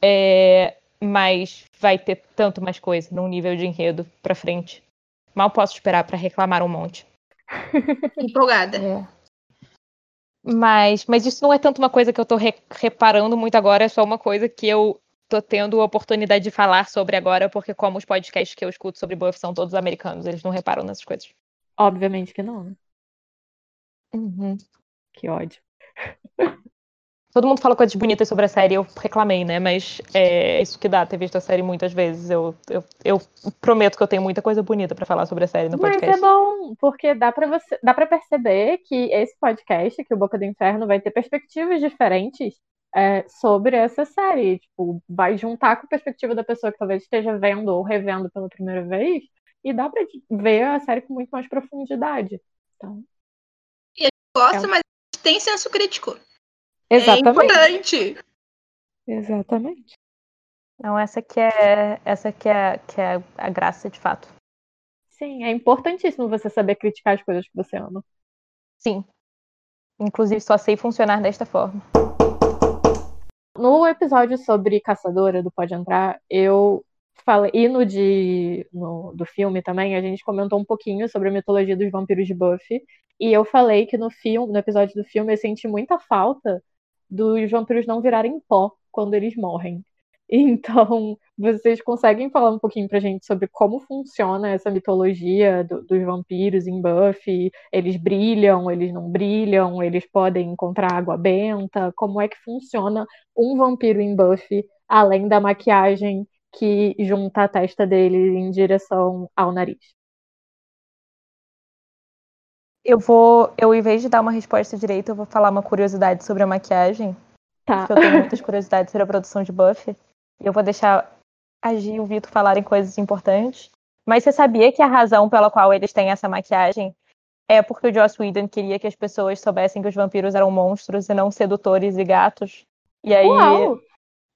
É, mas vai ter tanto mais coisa num nível de enredo pra frente. Mal posso esperar pra reclamar um monte.
Empolgada.
É. Mas, mas isso não é tanto uma coisa que eu tô re- reparando muito agora, é só uma coisa que eu tô tendo a oportunidade de falar sobre agora, porque como os podcasts que eu escuto sobre Buffy são todos americanos, eles não reparam nessas coisas.
Obviamente que não, né? Que ódio.
Todo mundo fala coisas bonitas sobre a série, eu reclamei, né? Mas é isso que dá ter visto a série muitas vezes. Eu, eu, eu prometo que eu tenho muita coisa bonita pra falar sobre a série no
Mas
podcast.
é bom, porque dá pra você, dá para perceber que esse podcast, que o Boca do Inferno, vai ter perspectivas diferentes é, sobre essa série. Tipo, vai juntar com a perspectiva da pessoa que talvez esteja vendo ou revendo pela primeira vez, e dá pra ver a série com muito mais profundidade. Então,
Gosta,
É.
mas tem senso crítico.
exatamente.
É importante.
Exatamente.
Não, essa que é, essa que é, que é a graça de fato.
Sim, é importantíssimo você saber criticar as coisas que você ama.
Sim. Inclusive, só sei funcionar desta forma.
No episódio sobre Caçadora do Pode Entrar, eu falei, e no, de, no do filme também, a gente comentou um pouquinho sobre a mitologia dos vampiros de Buffy. E eu falei que no filme, no episódio do filme, eu senti muita falta dos vampiros não virarem pó quando eles morrem. Então, vocês conseguem falar um pouquinho pra gente sobre como funciona essa mitologia do- dos vampiros em Buffy? Eles brilham, eles não brilham, eles podem encontrar água benta? Como é que funciona um vampiro em Buffy, além da maquiagem que junta a testa dele em direção ao nariz?
Eu vou, eu em vez de dar uma resposta direita, eu vou falar uma curiosidade sobre a maquiagem,
Tá.
porque eu tenho muitas curiosidades sobre a produção de Buffy. E eu vou deixar a Gi e o Vitor falarem coisas importantes. Mas você sabia que a razão pela qual eles têm essa maquiagem é porque o Joss Whedon queria que as pessoas soubessem que os vampiros eram monstros e não sedutores e gatos. E aí,
Uau!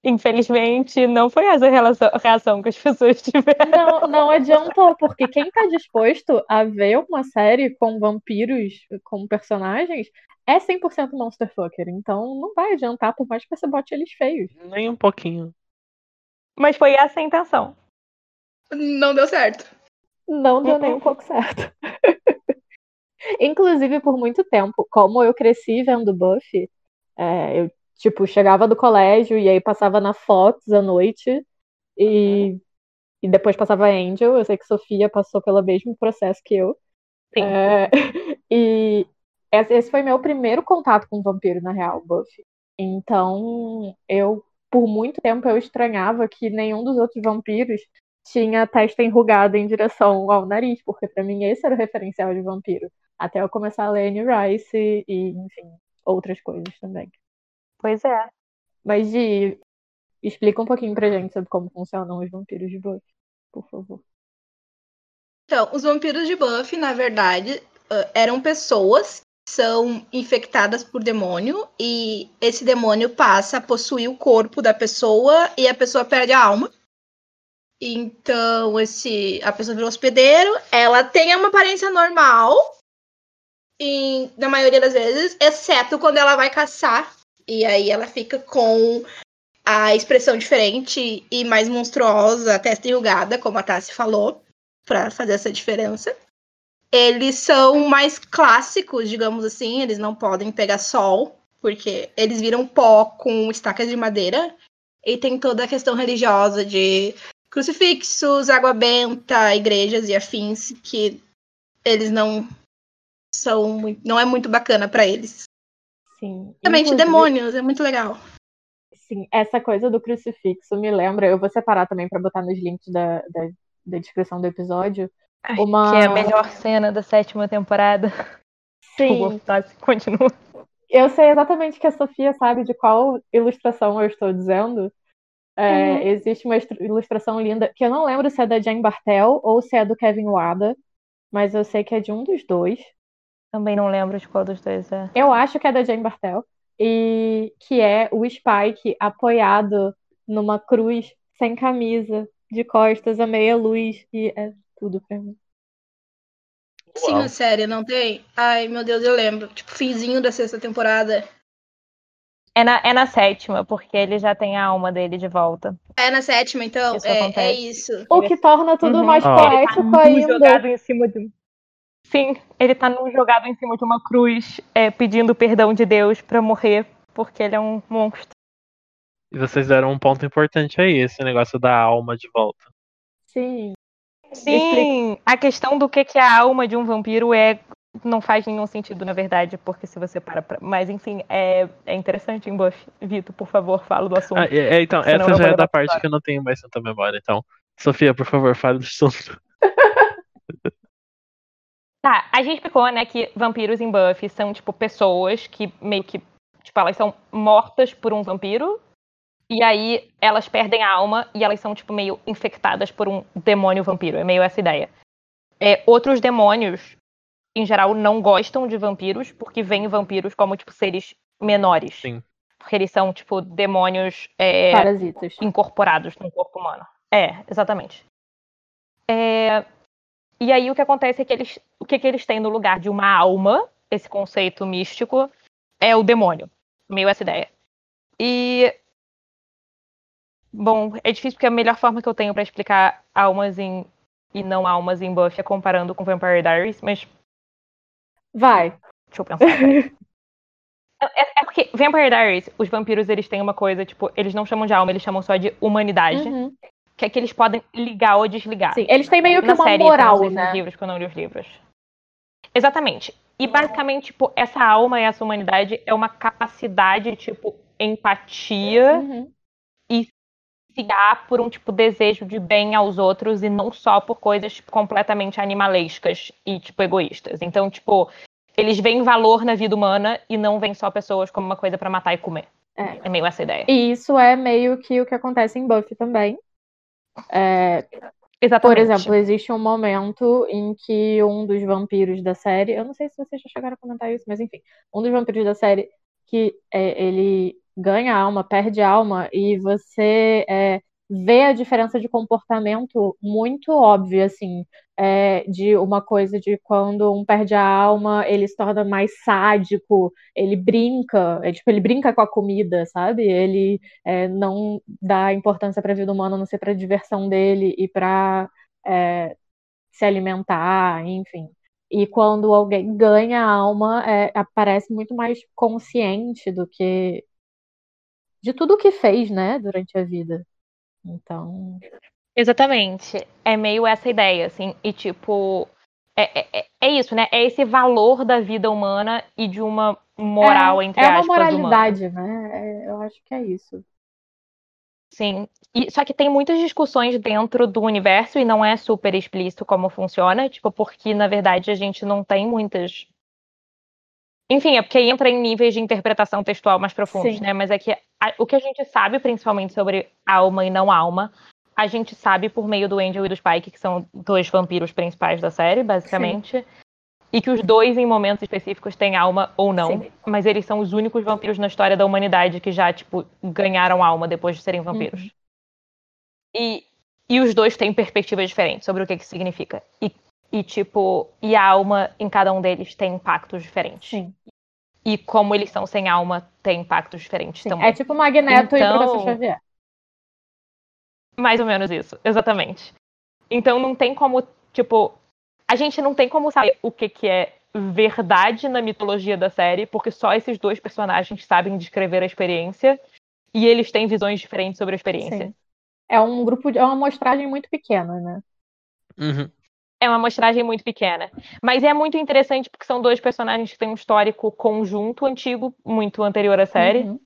infelizmente, não foi essa a relação- a reação que as pessoas tiveram.
Não, não adiantou, porque quem tá disposto a ver uma série com vampiros como personagens é 100% Monster Fucker. Então não vai adiantar, por mais que você bote eles feios.
Nem um pouquinho.
Mas foi essa a intenção.
Não deu certo.
Não deu nem um pouco certo. Inclusive, por muito tempo, como eu cresci vendo Buffy, é, eu, tipo, chegava do colégio e aí passava na Fox à noite e, e depois passava Angel. Eu sei que Sofia passou pelo mesmo processo que eu.
Sim.
É, e esse esse foi meu primeiro contato com vampiro, na real, Buffy. Então, eu, por muito tempo, eu estranhava que nenhum dos outros vampiros tinha a testa enrugada em direção ao nariz, porque pra mim esse era o referencial de vampiro. Até eu começar a ler Anne Rice e, enfim, outras coisas também.
Pois é.
Mas, Gi, explica um pouquinho pra gente sobre como funcionam os vampiros de Buffy, por favor.
Então, os vampiros de Buffy, na verdade, eram pessoas são infectadas por demônio e esse demônio passa a possuir o corpo da pessoa e a pessoa perde a alma. Então, esse a pessoa vira hospedeiro, ela tem uma aparência normal, em, na maioria das vezes, exceto quando ela vai caçar. E aí ela fica com a expressão diferente e mais monstruosa, a testa enrugada, como a Tassi falou para fazer essa diferença. Eles são mais clássicos, digamos assim, eles não podem pegar sol, porque eles viram pó com estacas de madeira. E tem toda a questão religiosa de crucifixos, água benta, igrejas e afins, que eles não são muito, não é muito bacana para eles.
Sim.
Também demônios, é muito legal.
Sim, essa coisa do crucifixo me lembra, eu vou separar também pra botar nos links da, da, da descrição do episódio, Uma-
Que é a melhor cena da sétima temporada.
Sim,
continua.
eu sei exatamente que a Sofia sabe de qual ilustração eu estou dizendo. É,
Uhum.
Existe uma ilustração linda, que eu não lembro se é da Jane Bartel ou se é do Kevin Wada, mas eu sei que é de um dos dois.
Também não lembro de qual dos dois é.
Eu acho que é da Jane Bartel. E que é o Spike apoiado numa cruz sem camisa, de costas a meia luz. E é tudo pra mim.
Sim,
Uau.
a série, não tem? Ai, meu Deus, eu lembro. Tipo, finzinho da sexta temporada.
É na, é na sétima, porque ele já tem a alma dele de volta.
É na sétima, então?
Isso
é, é isso.
O que torna tudo
Uhum.
mais poético
num
ainda.
jogado em cima de. Sim, ele tá num jogado em cima de uma cruz, é, pedindo perdão de Deus pra morrer, porque ele é um monstro.
E vocês deram um ponto importante aí, esse negócio da alma de volta.
Sim.
Sim, a questão do que que é a alma de um vampiro é não faz nenhum sentido, na verdade, porque se você para pra... Mas, enfim, é, é interessante em Buffy. Vitor, por favor, fala do assunto.
Ah, é, é, então, essa já é da parte
fora.
que eu não tenho mais tanta memória. Então, Sofia, por favor, fale do assunto.
Tá, a gente explicou, né, que vampiros em Buffy são, tipo, pessoas que meio que, tipo, elas são mortas por um vampiro, e aí elas perdem a alma e elas são, tipo, meio infectadas por um demônio vampiro. É meio essa ideia. É, outros demônios, em geral, não gostam de vampiros, porque veem vampiros como, tipo, seres menores.
Sim.
Porque eles são, tipo, demônios é,
Parasitas.
incorporados no corpo humano. É, exatamente. É, E aí o que acontece é que eles. O que, que eles têm no lugar de uma alma, esse conceito místico, é o demônio. Meio essa ideia. E. Bom, é difícil porque a melhor forma que eu tenho pra explicar almas em, e não almas em Buffy é comparando com Vampire Diaries, mas
Vai.
Deixa eu pensar. peraí. É, é porque Vampire Diaries, os vampiros, eles têm uma coisa, tipo, eles não chamam de alma, eles chamam só de humanidade,
Uhum.
que é que eles podem ligar ou desligar.
Sim, eles têm meio que
Na
uma
série, eu
moral, né?
nos livros, que eu não li os livros. Exatamente. E basicamente, tipo, essa alma e essa humanidade é uma capacidade, tipo, empatia
Uhum.
Se guiar por um tipo desejo de bem aos outros e não só por coisas completamente animalescas e tipo egoístas. Então, tipo, eles veem valor na vida humana e não veem só pessoas como uma coisa pra matar e comer.
É.
É meio essa ideia.
E isso é meio que o que acontece em Buffy também. É,
Exatamente.
por exemplo, existe um momento em que um dos vampiros da série, eu não sei se vocês já chegaram a comentar isso, mas enfim, um dos vampiros da série que é, ele ganha alma, perde alma, e você é, vê a diferença de comportamento muito óbvia, assim, é, de uma coisa de quando um perde a alma, ele se torna mais sádico, ele brinca, é, tipo, ele brinca com a comida, sabe? Ele é, não dá importância para a vida humana, a não ser para a diversão dele e para se alimentar, enfim. E quando alguém ganha a alma, é, aparece muito mais consciente do que de tudo o que fez, né, durante a vida. Então,
Exatamente. É meio essa ideia, assim. E, tipo, é, é- é, é isso, né? É esse valor da vida humana e de uma moral,
é,
entre
é uma
aspas, humana.
moralidade, né? É, eu acho que é isso.
Sim. E, só que tem muitas discussões dentro do universo e não é super explícito como funciona, tipo, porque na verdade a gente não tem muitas. Enfim, é porque entra em níveis de interpretação textual mais profundos,
Sim.
né? Mas é que a- o que a gente sabe, principalmente sobre alma e não alma, a gente sabe por meio do Angel e do Spike, que são dois vampiros principais da série, basicamente. E que os dois, em momentos específicos, têm alma ou não.
Sim.
Mas eles são os únicos vampiros na história da humanidade que já, tipo, ganharam alma depois de serem vampiros.
Uhum.
E, e os dois têm perspectivas diferentes sobre o que, que significa. E, e, tipo, e a alma em cada um deles tem impactos diferentes.
Sim,
E como eles são sem alma, tem impactos diferentes
sim.
também.
É tipo Magneto
Então-
e Professor Xavier.
Mais ou menos isso, exatamente. Então não tem como, tipo, a gente não tem como saber o que, que é verdade na mitologia da série, porque só esses dois personagens sabem descrever a experiência e eles têm visões diferentes sobre a experiência.
Sim. É um grupo, de, é uma amostragem muito pequena, né?
Uhum.
É uma amostragem muito pequena. Mas é muito interessante porque são dois personagens que têm um histórico conjunto antigo, muito anterior à série.
Uhum.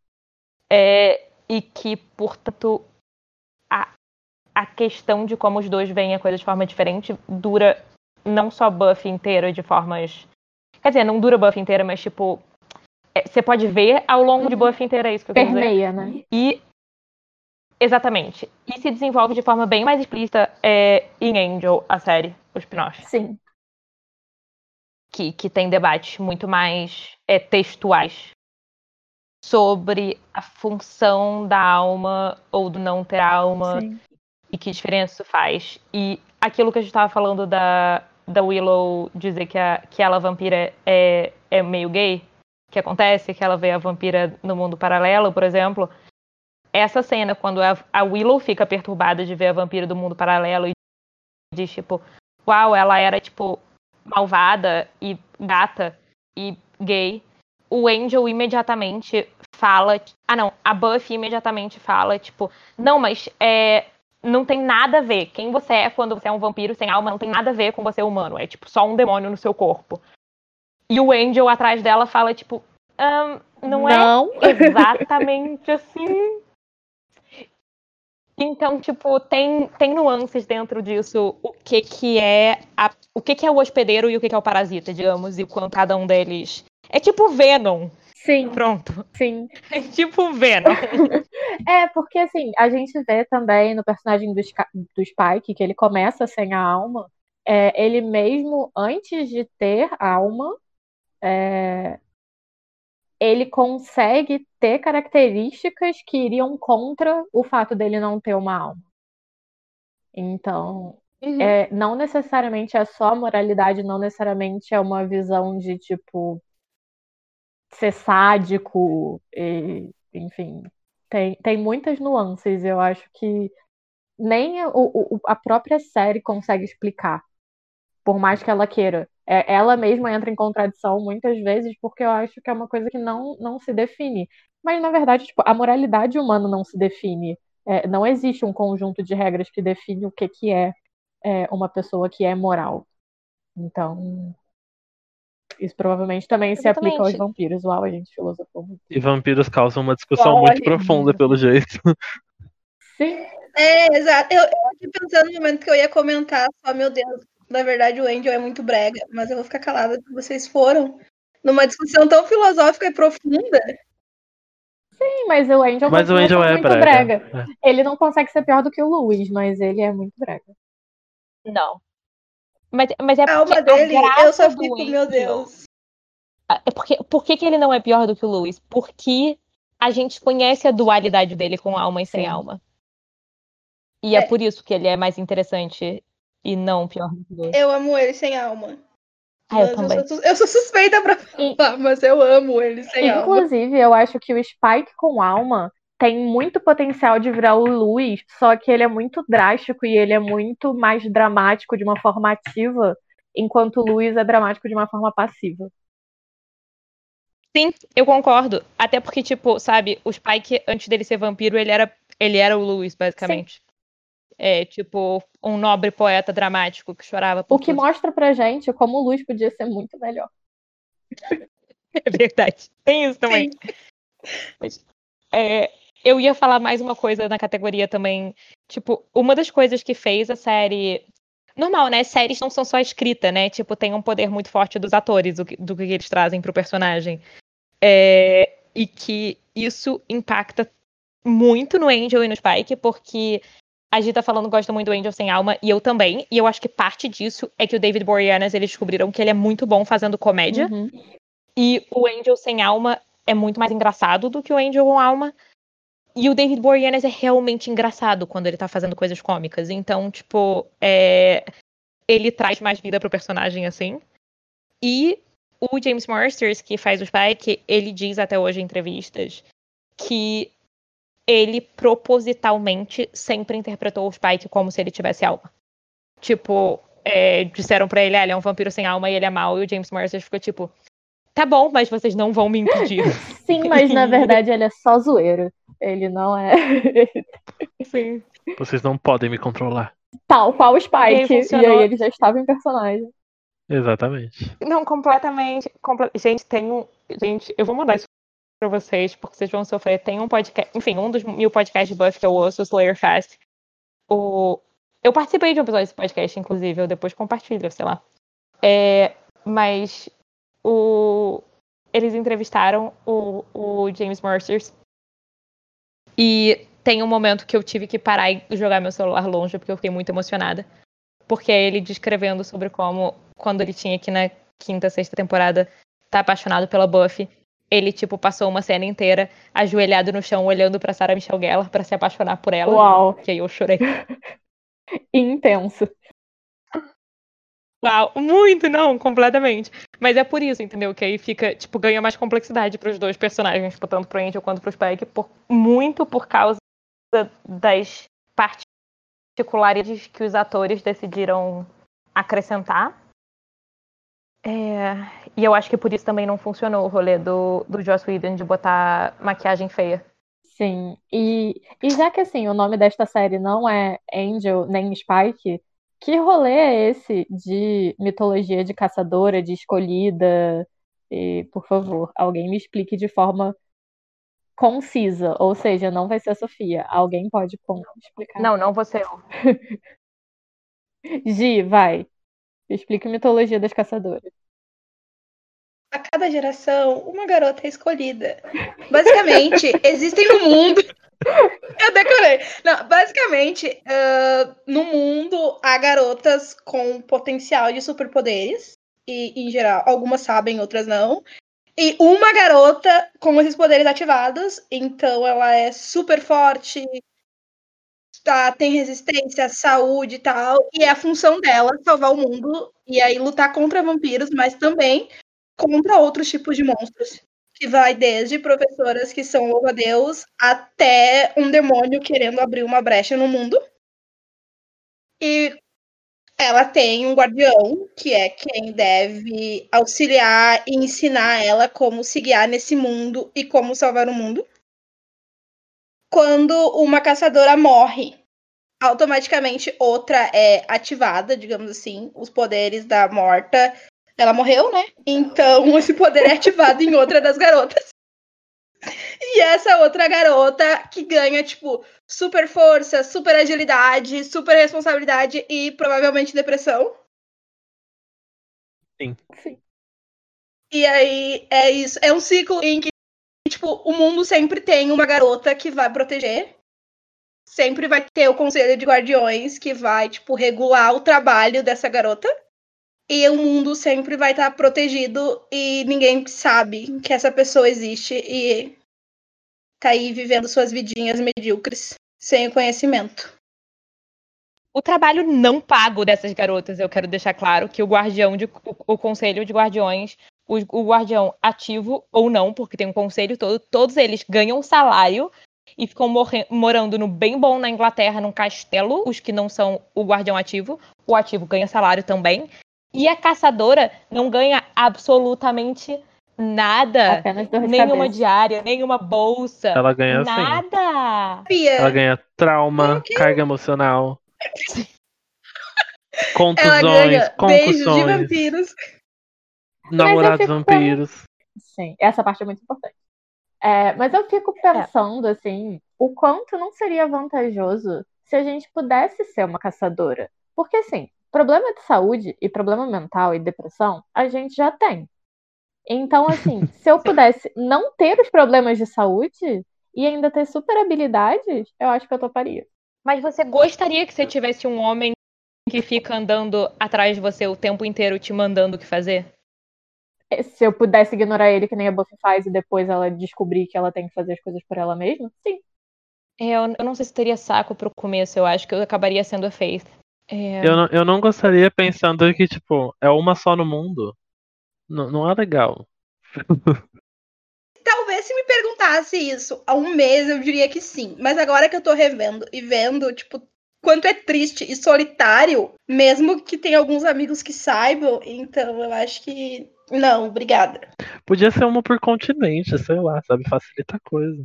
É, e que, portanto, a, a questão de como os dois veem a coisa de forma diferente dura não só buff inteiro de formas. Quer dizer, não dura buff inteira, mas tipo. é, Você pode ver ao longo de buff inteira, é isso que eu quero dizer.
Né?
E. Exatamente. E se desenvolve de forma bem mais explícita é, em Angel, a série, o spin-off.
Sim.
Que, que tem debates muito mais é, textuais sobre a função da alma ou do não ter alma
Sim.
e que diferença isso faz. E aquilo que a gente estava falando da, da Willow dizer que, a, que ela vampira é, é meio gay, que acontece, que ela vê a vampira no mundo paralelo, por exemplo. Essa cena, quando a, a Willow fica perturbada de ver a vampira do mundo paralelo e diz, tipo, uau, ela era, tipo, malvada e gata e gay. O Angel imediatamente fala. Ah, não, a Buffy imediatamente fala, tipo, não, mas é, não tem nada a ver. Quem você é quando você é um vampiro sem alma não tem nada a ver com você humano. É tipo só um demônio no seu corpo. E o Angel atrás dela fala, tipo, "Ahn, não,
Não.
é exatamente assim. Então, tipo, tem, tem nuances dentro disso, o que que é a, o que que é o hospedeiro e o que que é o parasita, digamos, e quando cada um deles é tipo Venom,
Sim,
pronto.
sim.
É tipo Venom.
É, porque assim, a gente vê também no personagem do, do Spike que ele começa sem a alma. É, ele mesmo, antes de ter alma, é, ele consegue ter características que iriam contra o fato dele não ter uma alma. Então, é, não necessariamente é só moralidade, não necessariamente é uma visão de tipo ser sádico, e, enfim, tem, tem muitas nuances. Eu acho que nem o- o- a própria série consegue explicar, por mais que ela queira. É, ela mesma entra em contradição muitas vezes, porque eu acho que é uma coisa que não, não se define. Mas, na verdade, tipo, a moralidade humana não se define. É, não existe um conjunto de regras que define o que, que é, é, uma pessoa que é moral. Então, isso provavelmente também se aplica aos
Exatamente.
vampiros. Uau, a gente filosofou muito.
E vampiros causam uma discussão
Uau,
muito
olha.
profunda, pelo jeito.
Sim,
É, exato. Eu, eu aqui pensando no momento que eu ia comentar, só, meu Deus, na verdade o Angel é muito brega, mas eu vou ficar calada que vocês foram numa discussão tão filosófica e profunda.
sim, mas o Angel
Mas o Angel é
muito
brega.
brega. Ele não consegue ser pior do que o Luiz, mas ele é muito brega.
Não. Mas, mas é
A
porque
alma dele,
a graça
eu só
do
fico,
Angel-
meu Deus.
É porque, por que, que ele não é pior do que o Lewis? Porque a gente conhece a dualidade dele com alma e sem
Sim.
alma. E é.
É.
por isso que ele é mais interessante e não pior do que.
Eu amo ele sem alma.
Ah, eu também.
sou, sus- eu sou suspeita pra
E-
falar, mas eu amo ele sem alma.
Inclusive, eu acho que o Spike com alma tem muito potencial de virar o Luiz, só que ele é muito drástico e ele é muito mais dramático de uma forma ativa, enquanto o Luiz é dramático de uma forma passiva.
Sim, eu concordo. Até porque, tipo, sabe, o Spike, antes dele ser vampiro, ele era, ele era o Lewis, basicamente. É, tipo, um nobre poeta dramático que chorava por
O que
tudo.
mostra pra gente como o Luiz podia ser muito melhor.
É verdade. Tem isso também. Mas, é, eu ia falar mais uma coisa na categoria também. Tipo, uma das coisas que fez a série. Normal, né? Séries não são só escrita, né? Tipo, tem um poder muito forte dos atores, do que, do que eles trazem pro personagem. É, e que isso impacta muito no Angel e no Spike, porque a Gita falando gosta muito do Angel sem alma, e eu também. E eu acho que parte disso é que o David Boreanaz, eles descobriram que ele é muito bom fazendo comédia.
Uhum.
E o Angel sem alma é muito mais engraçado do que o Angel com alma. E o David Boreanaz é realmente engraçado quando ele tá fazendo coisas cômicas. Então, tipo, é... ele traz mais vida pro personagem assim. E o James Marsters, que faz o Spike, ele diz até hoje em entrevistas que ele propositalmente sempre interpretou o Spike como se ele tivesse alma. Tipo, é, disseram pra ele, ah, ele é um vampiro sem alma e ele é mau. E o James Marsters ficou tipo, tá bom, mas vocês não vão me impedir.
Sim, mas na verdade ele é só zoeiro. Ele não é
Sim.
Vocês não podem me controlar.
tal qual o
E aí
Spike. E aí ele já estava em personagem.
Exatamente.
Não, completamente. comple- Gente, tem um. Gente, eu vou mandar isso pra vocês, porque vocês vão sofrer. Tem um podcast. Enfim, um dos mil podcasts de Buff que eu ouço, o Slayer Fast. O... Eu participei de um episódio desse podcast, inclusive. Eu depois compartilho, sei lá. É, mas o, eles entrevistaram o, o James Mercer e tem um momento que eu tive que parar e jogar meu celular longe porque eu fiquei muito emocionada. Porque é ele descrevendo sobre como, quando ele tinha aqui na quinta, sexta temporada, tá apaixonado pela Buffy. Ele, tipo, passou uma cena inteira ajoelhado no chão, olhando pra Sarah Michelle Gellar pra se apaixonar por ela.
Uau.
Que aí eu chorei.
Intenso.
Uau, muito, não, completamente. Mas é por isso, entendeu? Que aí fica, tipo, ganha mais complexidade pros dois personagens, tipo, tanto pro Angel quanto pro Spike, por, muito por causa das particularidades que os atores decidiram acrescentar. É, e eu acho que por isso também não funcionou o rolê do, do Joss Whedon de botar maquiagem feia.
Sim, e, e já que assim, o nome desta série não é Angel nem Spike, que rolê é esse de mitologia de caçadora, de escolhida? E, por favor, alguém me explique de forma concisa, ou seja, não vai ser a Sofia. Alguém pode explicar?
Não, não você.
Gi, vai. Explique mitologia das caçadoras.
A cada geração, uma garota é escolhida. Basicamente, existem no mundo. Eu decorei. Não, basicamente, uh, no mundo há garotas com potencial de superpoderes. E, em geral, algumas sabem, outras não. E uma garota com esses poderes ativados, então ela é super forte, tá, tem resistência, saúde e tal. E é a função dela salvar o mundo e aí lutar contra vampiros, mas também contra outros tipos de monstros. Que vai desde professoras que são louva-a-Deus até um demônio querendo abrir uma brecha no mundo. E ela tem um guardião, que é quem deve auxiliar e ensinar ela como se guiar nesse mundo e como salvar o mundo. Quando uma caçadora morre, automaticamente outra é ativada, digamos assim. Os poderes da morta. Ela morreu, né? Então esse poder é ativado em outra das garotas. E essa outra garota que ganha, tipo, super força, super agilidade, super responsabilidade e provavelmente depressão.
Sim.
Sim.
E aí é isso. É um ciclo em que, tipo, o mundo sempre tem uma garota que vai proteger. Sempre vai ter o conselho de guardiões que vai, tipo, regular o trabalho dessa garota. E o mundo sempre vai estar protegido e ninguém sabe que essa pessoa existe e tá aí vivendo suas vidinhas medíocres, sem o conhecimento.
O trabalho não pago dessas garotas, eu quero deixar claro que o guardião de o, o conselho de guardiões, o, o, guardião ativo ou não, porque tem um conselho todo, todos eles ganham salário e ficam morando no bem bom na Inglaterra, num castelo, os que não são o guardião ativo. O ativo ganha salário também. E a caçadora não ganha absolutamente nada. Nenhuma
cabeça.
diária, nenhuma bolsa.
Ela ganha assim.
Nada.
Ela ganha trauma, carga emocional. Contusões,
ganha beijos de
concussões,
vampiros.
namorados
fico
vampiros.
Sim, essa parte é muito importante. É, mas eu fico pensando, assim, o quanto não seria vantajoso se a gente pudesse ser uma caçadora. Porque, assim, problema de saúde e problema mental e depressão, a gente já tem. Então, assim, se eu pudesse não ter os problemas de saúde e ainda ter super habilidades, eu acho que eu toparia.
Mas você gostaria que você tivesse um homem que fica andando atrás de você o tempo inteiro te mandando o que fazer?
Se eu pudesse ignorar ele, que nem a Buffy faz, e depois ela descobrir que ela tem que fazer as coisas por ela mesma, sim.
É, eu, eu não sei se teria saco pro começo, eu acho que eu acabaria sendo a Faith. É,
Eu não, eu não gostaria pensando que, tipo, é uma só no mundo. Não, não é legal.
Talvez se me perguntasse isso há um mês, eu diria que sim. Mas agora que eu tô revendo e vendo, tipo, quanto é triste e solitário, mesmo que tenha alguns amigos que saibam, então eu acho que. Não, obrigada.
Podia ser uma por continente, sei lá, sabe? Facilita a coisa.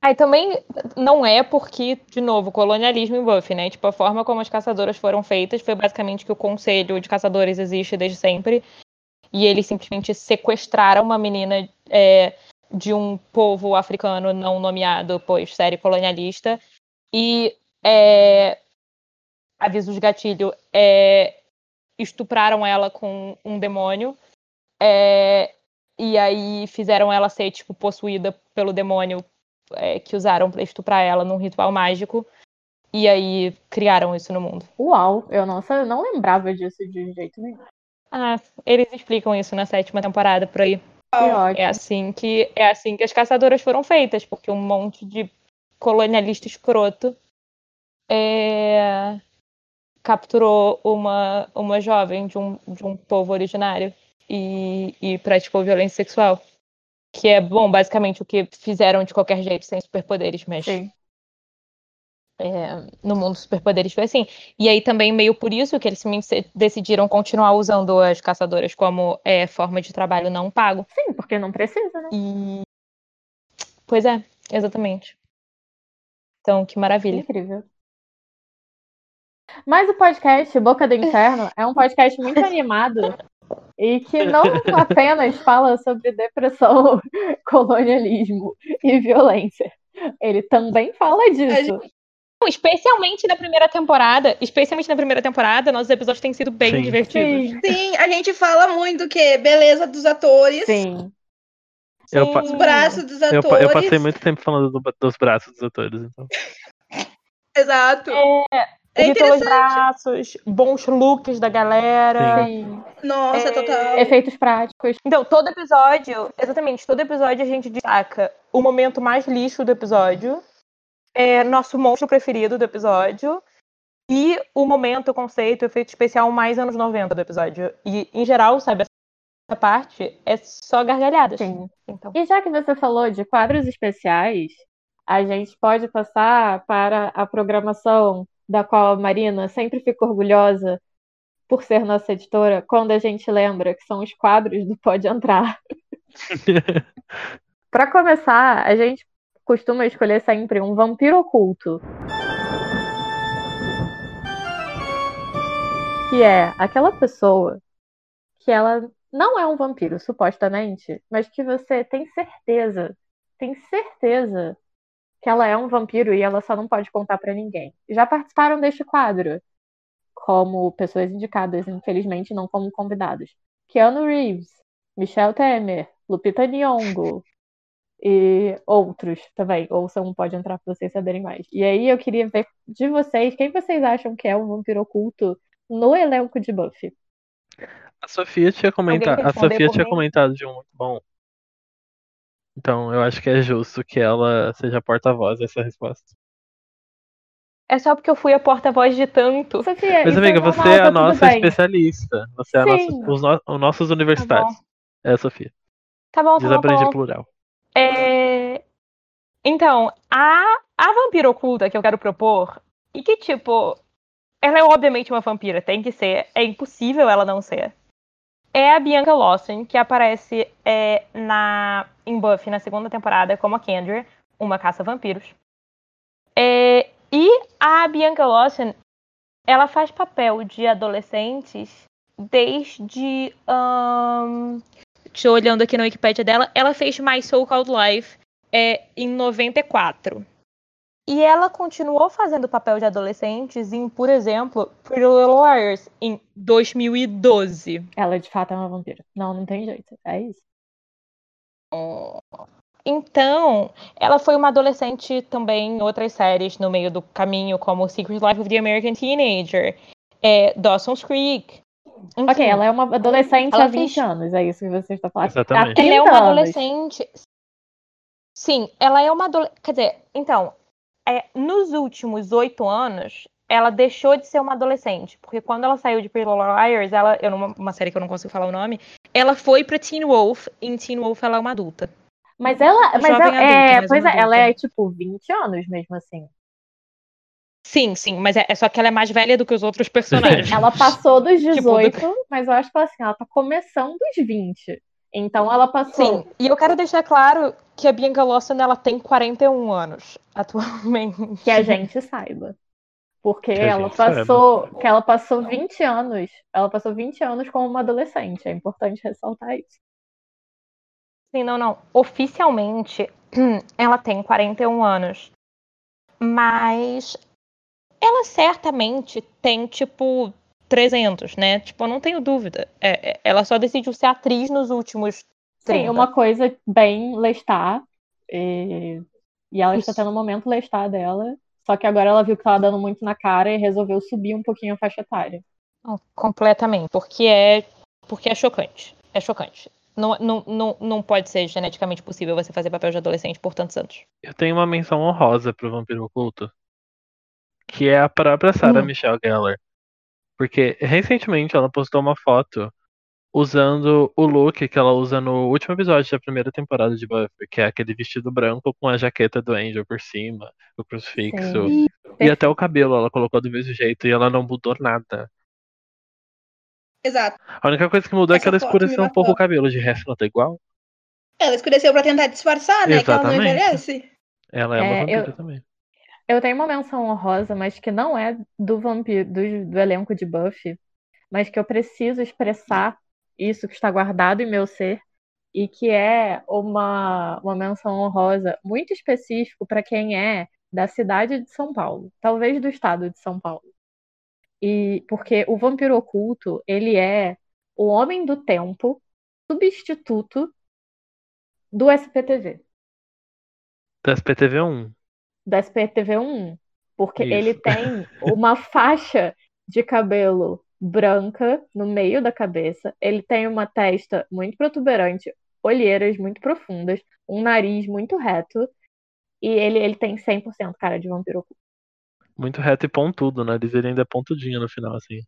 Aí também não é porque, de novo, colonialismo em Buffy, né? Tipo, a forma como as caçadoras foram feitas foi basicamente que o conselho de caçadores existe desde sempre. E eles simplesmente sequestraram uma menina é, de um povo africano não nomeado, pois série colonialista. E é, aviso de gatilho, é, estupraram ela com um demônio. É, e aí fizeram ela ser, tipo, possuída pelo demônio é, que usaram para estuprar ela num ritual mágico. E aí criaram isso no mundo.
Uau, eu não, eu não lembrava disso de jeito nenhum.
Ah, eles explicam isso na sétima temporada por aí. É assim que é assim que as caçadoras foram feitas, porque um monte de colonialista escroto é, capturou uma, uma jovem de um, de um povo originário e, e praticou violência sexual. Que é, bom, basicamente o que fizeram de qualquer jeito sem superpoderes, mas
Sim.
é, no mundo dos superpoderes foi assim. E aí também meio por isso que eles decidiram continuar usando as caçadoras como é, forma de trabalho não pago.
Sim, porque não precisa, né?
E pois é, exatamente. Então, que maravilha.
Incrível. Mas o podcast Boca do Inferno é um podcast muito animado e que não apenas fala sobre depressão, colonialismo e violência. Ele também fala disso.
Especialmente na primeira temporada, especialmente na primeira temporada, nossos episódios têm sido bem
Sim.
divertidos.
Sim,
Sim, a gente fala muito do que beleza dos atores,
sim.
Eu pa-
os braços dos
Eu,
atores.
pa- eu passei muito tempo falando do- dos braços dos atores, então.
Exato.
É,
É
pelos braços, bons looks da galera.
Sim.
Nossa,
É,
total.
Efeitos práticos.
Então, todo episódio, exatamente, todo episódio a gente destaca o momento mais lixo do episódio, é nosso monstro preferido do episódio, e o momento, o conceito, o efeito especial mais anos 90 do episódio. E, em geral, sabe, essa parte é só gargalhadas.
Sim.
Então,
E já que você falou de quadros especiais, a gente pode passar para a programação da qual a Marina sempre fica orgulhosa por ser nossa editora, quando a gente lembra que são os quadros do Pode Entrar. Para começar, a gente costuma escolher sempre um vampiro oculto. Que é aquela pessoa que ela não é um vampiro, supostamente, mas que você tem certeza, tem certeza que ela é um vampiro e ela só não pode contar pra ninguém. Já participaram deste quadro como pessoas indicadas, infelizmente não como convidados. Keanu Reeves, Michelle Temer, Lupita Nyong'o e outros também. Ouçam, um pode entrar pra vocês saberem mais. E aí eu queria ver de vocês, quem vocês acham que é um vampiro oculto no elenco de Buffy?
A Sofia tinha comentado, a Sofia tinha
mim?
comentado de um muito bom. Então, eu acho que é justo que ela seja a porta-voz dessa resposta.
é só porque eu fui a porta-voz de tanto.
Sofia,
Mas, amiga,
é normal,
você é a
tá
nossa
bem.
especialista. Você é a nossa,
Sim.
os, no- os nossos universitários. É a Sofia.
Tá bom, tá bom, tá
Desaprendi
bom.
plural.
É, Então, a, a vampira oculta que eu quero propor, e que, tipo, ela é obviamente uma vampira, tem que ser, é impossível ela não ser, é a Bianca Lawson, que aparece é, na, em Buffy na segunda temporada como a Kendra, uma caça-vampiros. É, e a Bianca Lawson, ela faz papel de adolescentes desde. ahn, Estou olhando aqui na Wikipédia dela. Ela fez My So Called Life é, em 94. E ela continuou fazendo papel de adolescentes em, por exemplo, Pretty Little Liars em 2012.
Ela de fato é uma vampira. Não, não tem jeito. É isso.
Então, ela foi uma adolescente também em outras séries no meio do caminho, como Secret Life of the American Teenager, é, Dawson's Creek.
Ok,
Enfim.
ela é uma adolescente há 20
fez-
anos, é isso que você está falando.
Exatamente.
Há 30
Ela é uma adolescente. Sim, ela é uma adolescente. Quer dizer, então, é, nos últimos oito anos, ela deixou de ser uma adolescente. Porque quando ela saiu de Pretty Little Liars, ela, eu numa uma série que eu não consigo falar o nome, ela foi pra Teen Wolf. E em Teen Wolf ela é uma adulta.
Mas ela, mas ela,
adulta,
é,
mas
pois é, ela
adulta.
é tipo 20 anos mesmo assim.
Sim, sim, mas é, é só que ela é mais velha do que os outros personagens.
Ela passou dos
Tipo,
18, mas eu acho que assim, ela tá começando dos 20. Então ela passou.
Sim, e eu quero deixar claro que a Bianca Lawson ela tem 41 anos atualmente.
Que a gente saiba. Porque ela passou, que ela passou 20 anos, ela passou 20 anos como uma adolescente, é importante ressaltar isso.
Sim, não, não. Oficialmente, ela tem 41 anos. Mas ela certamente tem, tipo, 300, né? Tipo, eu não tenho dúvida. É, é, ela só decidiu ser atriz nos últimos 30.
Sim, uma coisa bem Lestat. E, e ela
Isso.
está tendo um momento Lestat dela. Só que agora ela viu que tava dando muito na cara e resolveu subir um pouquinho a faixa etária.
Completamente. Porque é, porque é chocante. É chocante. Não, não, não, não pode ser geneticamente possível você fazer papel de adolescente por tantos anos.
Eu tenho uma menção honrosa pro Vampiro Oculto. Que é a própria Sarah
Hum.
Michelle Gellar. Porque recentemente ela postou uma foto usando o look que ela usa no último episódio da primeira temporada de Buffy, que é aquele vestido branco com a jaqueta do Angel por cima, o crucifixo.
Sim.
E até o cabelo ela colocou do mesmo jeito e ela não mudou nada.
Exato.
A única coisa que mudou é que
Essa
ela
foto me
escureceu um pouco o cabelo, de resto ela tá igual.
Ela escureceu pra tentar disfarçar, né? Que ela não
Exatamente.
envelhece.
Ela é uma
É,
vampira
eu-
também.
Eu tenho uma menção honrosa, mas que não é do vampiro, do, do elenco de Buffy, mas que eu preciso expressar isso que está guardado em meu ser e que é uma, uma menção honrosa muito específico para quem é da cidade de São Paulo, talvez do estado de São Paulo. E porque o vampiro oculto, ele é o homem do tempo substituto do SPTV.
Do SPTV1.
do SPTV1, porque
Isso.
ele tem uma faixa de cabelo branca no meio da cabeça, ele tem uma testa muito protuberante, olheiras muito profundas, um nariz muito reto, e ele, ele tem 100% cara de vampiro oculto.
Muito reto e pontudo, nariz ele ainda é pontudinho no final, assim.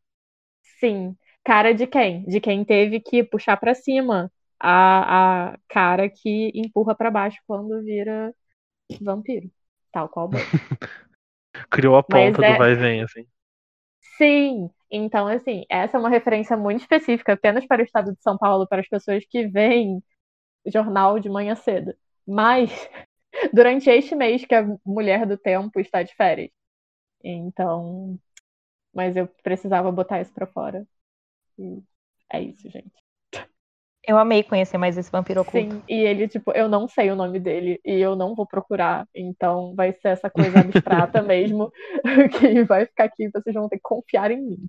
Sim, cara de quem? De quem teve que puxar pra cima a, a cara que empurra pra baixo quando vira vampiro, tal qual.
Criou a ponta
é-
do vai e vem, assim.
Sim, então assim, essa é uma referência muito específica apenas para o estado de São Paulo, para as pessoas que veem jornal de manhã cedo. Mas durante este mês que a mulher do tempo está de férias. Então, mas eu precisava botar isso pra fora. É isso, gente.
Eu amei conhecer mais esse vampiro oculto.
Sim, e ele, tipo, eu não sei o nome dele e eu não vou procurar, então vai ser essa coisa abstrata mesmo, que vai ficar aqui, vocês vão ter que confiar em mim.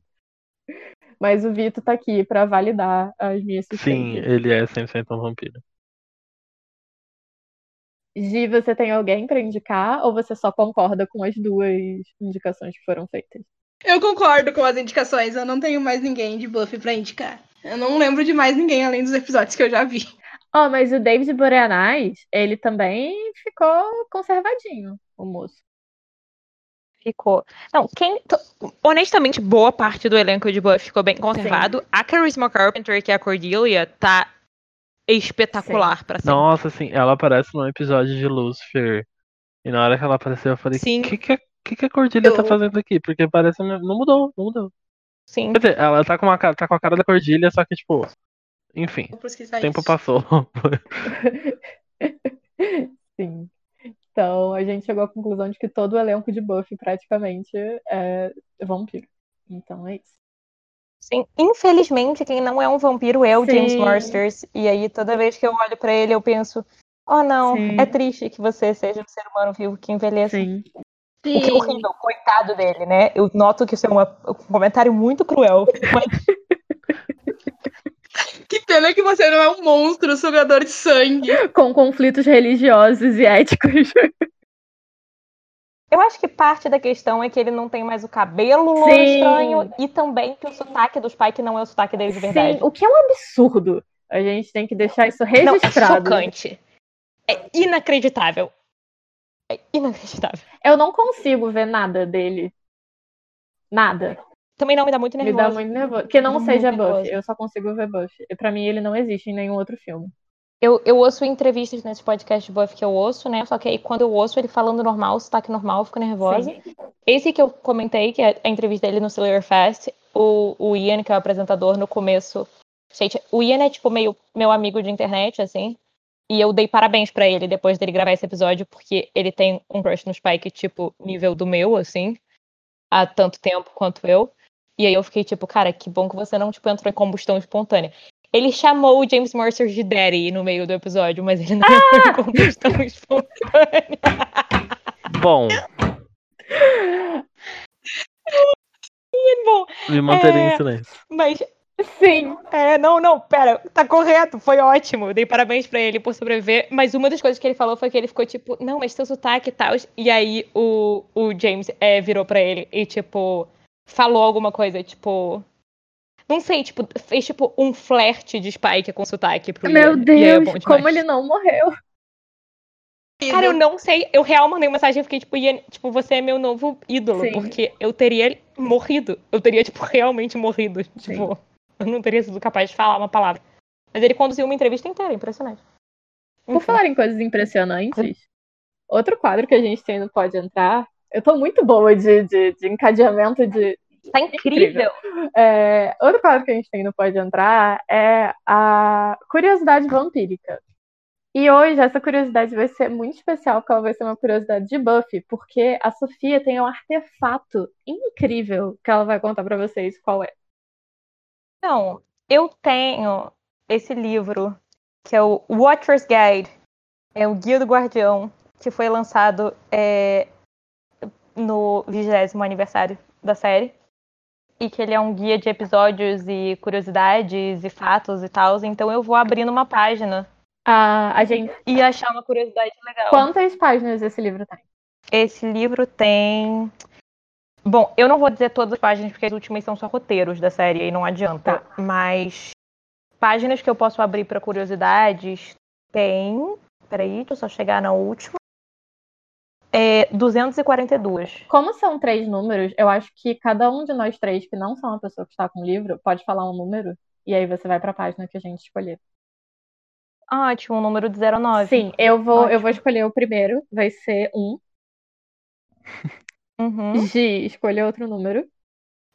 Mas o Vitor tá aqui pra validar as minhas
Sim,
suspeitas.
ele é 100% um vampiro.
Gi, você tem alguém pra indicar ou você só concorda com as duas indicações que foram feitas?
Eu concordo com as indicações. Eu não tenho mais ninguém de Buffy pra indicar. Eu não lembro de mais ninguém além dos episódios que eu já vi.
Oh, mas o David Boreanaz, ele também ficou conservadinho, o moço.
Ficou. Não, quem. Honestamente, boa parte do elenco de Buffy ficou bem conservado. A Charisma Carpenter, que é a Cordelia, tá espetacular pra sempre.
Nossa, assim, ela aparece num episódio de Lucifer. E na hora que ela apareceu, eu falei,
Sim.
o que, que, a- que, que a Cordilha tá
Eu-
fazendo aqui? Porque parece. Não mudou, não mudou.
Sim.
Quer dizer, ela tá com, uma, cara- tá com a cara da Cordilha, só que, tipo. Enfim, o tempo
isso.
passou.
Sim. Então, a gente chegou à conclusão de que todo o elenco de Buffy praticamente é vampiro. Então é isso.
Sim. Infelizmente, quem não é um vampiro é o
Sim.
James Marsters. E aí, toda vez que eu olho pra ele, eu penso: oh, não,
Sim.
é triste que você seja um ser humano vivo que envelheça.
Sim.
O que é horrível, coitado dele, né? Eu noto que isso é uma- um comentário muito cruel. Mas
Que pena que você não é um monstro sugador de sangue.
Com conflitos religiosos e éticos.
eu acho que parte da questão é que ele não tem mais o cabelo louro
Sim.
estranho e também que o sotaque do Spike não é o sotaque dele de verdade.
Sim, o que é um absurdo. A gente tem que deixar isso
Não, é
registrado.
chocante. É inacreditável. É inacreditável.
Eu não consigo ver nada dele. Nada.
Também não me dá muito
Me
nervoso.
dá muito nervoso. Que não seja
nervoso.
Buffy. Eu só consigo ver Buffy. E pra mim ele não existe em nenhum outro filme.
Eu, eu ouço entrevistas nesse podcast de Buffy que eu ouço, né? Só que aí quando eu ouço ele falando normal, sotaque normal, eu fico nervosa.
Sim.
Esse que eu comentei, que é a entrevista dele no Slayer Fest, o, o Ian, que é o apresentador, no começo. Gente, o Ian é tipo meio meu amigo de internet, assim. E eu dei parabéns pra ele depois dele gravar esse episódio, porque ele tem um crush no Spike, tipo, nível do meu, assim, há tanto tempo quanto eu. E aí eu fiquei tipo, cara, que bom que você não, tipo, entrou em combustão espontânea. Ele chamou o James Mercer de Daddy no meio do episódio, mas ele não entrou em combustão espontânea.
Bom,
Bom,
Me manterei
É.
em silêncio.
Mas,
Sim.
é, não, não, pera, tá correto, foi ótimo. Dei parabéns pra ele por sobreviver. Mas uma das coisas que ele falou foi que ele ficou tipo, não, mas seu sotaque e tal. E aí o, o James é, virou pra ele e, tipo, falou alguma coisa, tipo. Não sei, tipo, fez tipo um flerte de Spike com sotaque pro
Meu
Ian. É
Deus,
demais.
como ele não morreu.
Cara, eu não sei. Eu real mandei uma mensagem e fiquei, tipo, Ian, tipo, você é meu novo ídolo.
Sim.
Porque eu teria morrido. Eu teria, tipo, realmente morrido. Tipo, eu não teria sido capaz de falar uma palavra. Mas ele conduziu uma entrevista inteira, impressionante.
Por
Enfim.
falar em coisas impressionantes, outro quadro que a gente tem no Pode Entrar. Eu tô muito boa de, de, de encadeamento de.
Tá incrível.
é, outro quadro que a gente tem no Pode Entrar é a curiosidade vampírica. E hoje essa curiosidade vai ser muito especial, porque ela vai ser uma curiosidade de Buffy, porque a Sofia tem um artefato incrível que ela vai contar pra vocês qual é.
Então, eu tenho esse livro, que é o Watcher's Guide. É o Guia do Guardião, que foi lançado é, no vigésimo aniversário da série. E que ele é um guia de episódios e curiosidades e fatos e tal. Então eu vou abrindo uma página
A, a gente.
e achar uma curiosidade legal.
Quantas páginas esse livro tem?
Esse livro tem. Bom, eu não vou dizer todas as páginas, porque as últimas são só roteiros da série e não adianta. Mas páginas que eu posso abrir para curiosidades tem. Peraí, deixa eu só chegar na última. É 242.
Como são três números, eu acho que cada um de nós três, que não são a pessoa que está com o livro, pode falar um número e aí você vai para a página que a gente escolher.
Ótimo, o número de 09.
Sim, eu vou, eu vou escolher o primeiro, vai ser um.
Uhum,
Gi, escolha outro número.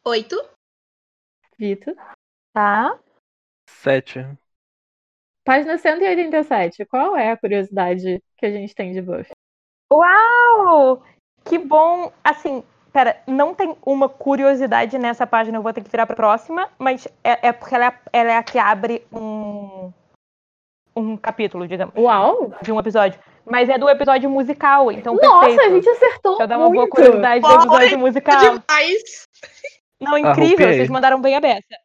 Oito.
Vitor.
tá.
Sete.
Página 187. Qual é a curiosidade que a gente tem de Buffy?
Uau! Que bom! Assim, pera, não tem uma curiosidade nessa página, eu vou ter que virar pra próxima, mas é, é porque ela é, ela é a que abre um, um capítulo, digamos,
Uau!
de um episódio. Mas é do episódio musical, então
Nossa,
perfeito.
a gente acertou
Deixa eu dar uma boa
muito.
curiosidade do episódio musical.
Demais.
Não, incrível, vocês mandaram bem a beça.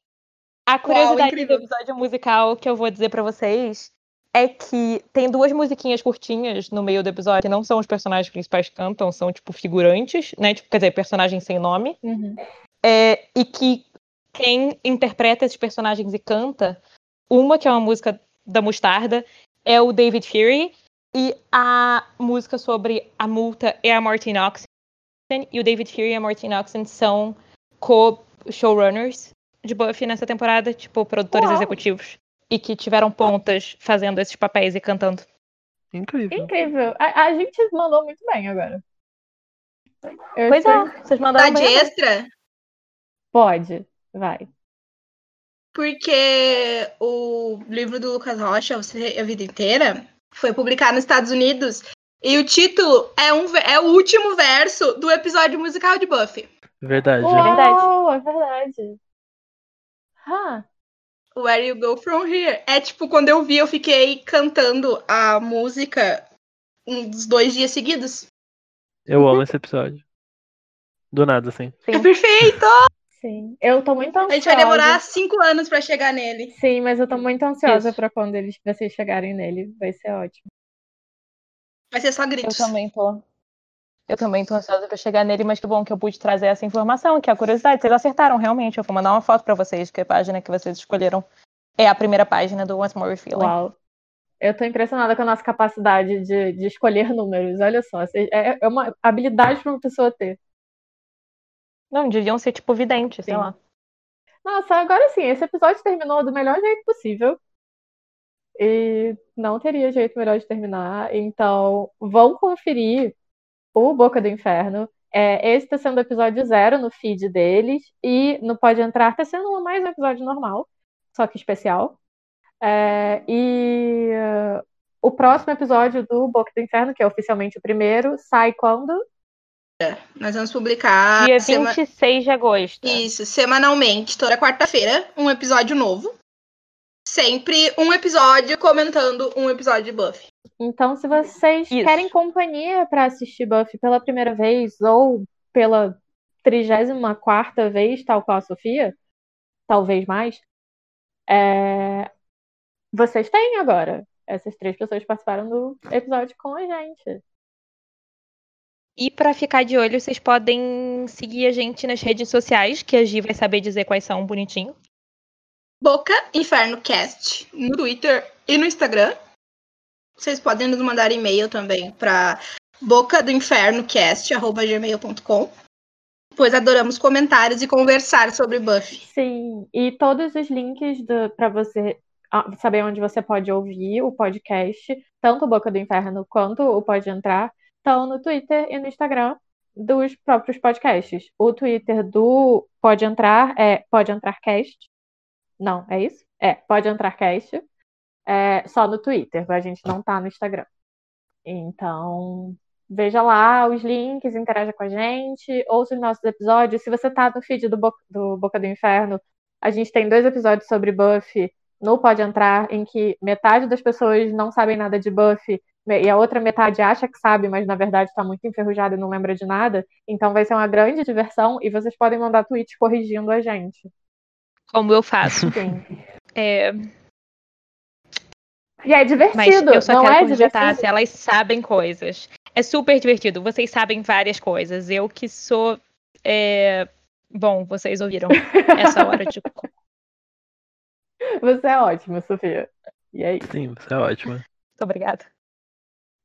A curiosidade do
incrível.
episódio musical que eu vou dizer pra vocês é que tem duas musiquinhas curtinhas no meio do episódio, que não são os personagens principais que cantam, são tipo figurantes, né? Tipo, quer dizer, personagens sem nome.
Uhum.
É, e que quem interpreta esses personagens e canta, uma que é uma música da Mostarda, é o David Fury, e a música sobre a multa é a Martin Oxen, e o David Fury e a Martin Oxen são co-showrunners de Buffy nessa temporada, tipo, produtores
Uau.
executivos, e que tiveram pontas fazendo esses papéis e cantando.
Incrível.
Incrível. A, a gente mandou muito bem agora. Eu
Pois
estou-
é, vocês mandaram
Tá de
bem.
extra?
Pode, vai.
Porque o livro do Lucas Rocha, Você a Vida Inteira, foi publicado nos Estados Unidos. E o título é, um, é o último verso do episódio musical de Buffy.
Verdade.
Uau. verdade.
Uau, é verdade. Ah,
Where You Go From Here. É tipo, quando eu vi, eu fiquei cantando a música uns dois dias seguidos.
Eu amo esse episódio. Do nada, assim.
Sim.
É perfeito!
Sim. Eu tô muito
A
ansiosa.
gente vai demorar cinco anos pra chegar nele.
Sim, mas eu tô muito ansiosa
Isso.
pra quando eles vocês chegarem nele. Vai ser ótimo.
Vai ser só
Eu
gritos.
também tô. Eu também tô ansiosa pra chegar nele, mas que bom que eu pude trazer essa informação, que é a curiosidade. Vocês acertaram, realmente. Eu vou mandar uma foto pra vocês, que a página que vocês escolheram é a primeira página do Once More Feeling.
Uau. Eu tô impressionada com a nossa capacidade de, de escolher números. Olha só, é, é uma habilidade pra uma pessoa ter.
Não, deviam ser tipo vidente, sei lá.
Nossa, agora sim, esse episódio terminou do melhor jeito possível. E não teria jeito melhor de terminar. Então, vão conferir o Boca do Inferno. É, esse tá sendo o episódio zero no feed deles. E no Pode Entrar tá sendo mais um episódio normal, só que especial. É, e uh, o próximo episódio do Boca do Inferno, que é oficialmente o primeiro, sai quando?
Nós vamos publicar
Dia
sema-
26 de agosto.
isso, semanalmente, toda quarta-feira, um episódio novo. Sempre um episódio comentando um episódio de Buffy.
Então, se vocês
Isso.
querem companhia para assistir Buffy pela primeira vez ou pela 34 vez, tal qual a Sofia, talvez mais, é, vocês têm agora. Essas três pessoas participaram do episódio com a gente.
E para ficar de olho, vocês podem seguir a gente nas redes sociais, que a Gi vai saber dizer quais são bonitinho.
Boca Inferno Cast no Twitter e no Instagram. Vocês podem nos mandar e-mail também para boca do inferno cast@gmail.com. Pois adoramos comentários e conversar sobre Buffy.
Sim, e todos os links para você ah, saber onde você pode ouvir o podcast, tanto Boca do Inferno quanto o Pode Entrar, estão no Twitter e no Instagram dos próprios podcasts. O Twitter do Pode Entrar é Pode Entrar Cast. Não, é isso? É, Pode Entrar Cast. É, só no Twitter, a gente não tá no Instagram. Então, veja lá os links, interaja com a gente, ouça os nossos episódios. Se você tá no feed do, Bo do Boca do Inferno, a gente tem dois episódios sobre Buffy no Pode Entrar, em que metade das pessoas não sabem nada de Buffy e a outra metade acha que sabe, mas na verdade está muito enferrujada e não lembra de nada. Então vai ser uma grande diversão e vocês podem mandar tweets corrigindo a gente.
Como eu faço.
Sim.
É...
E é divertido,
Mas eu só
não
quero
é divertido?
se elas sabem coisas. É super divertido. Vocês sabem várias coisas. Eu que sou. é, Bom, vocês ouviram essa hora de.
Você é ótima, Sofia. E é isso.
Sim, você é ótima.
Muito obrigada.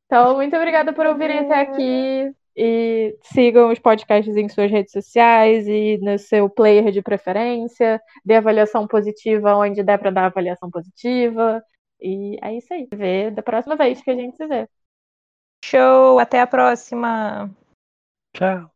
Então, muito obrigada por ouvirem até aqui. E sigam os podcasts em suas redes sociais e no seu player de preferência. Dê avaliação positiva onde der para dar avaliação positiva. E é isso aí. Vê da próxima vez que a gente se vê.
Show! Até a próxima!
Tchau.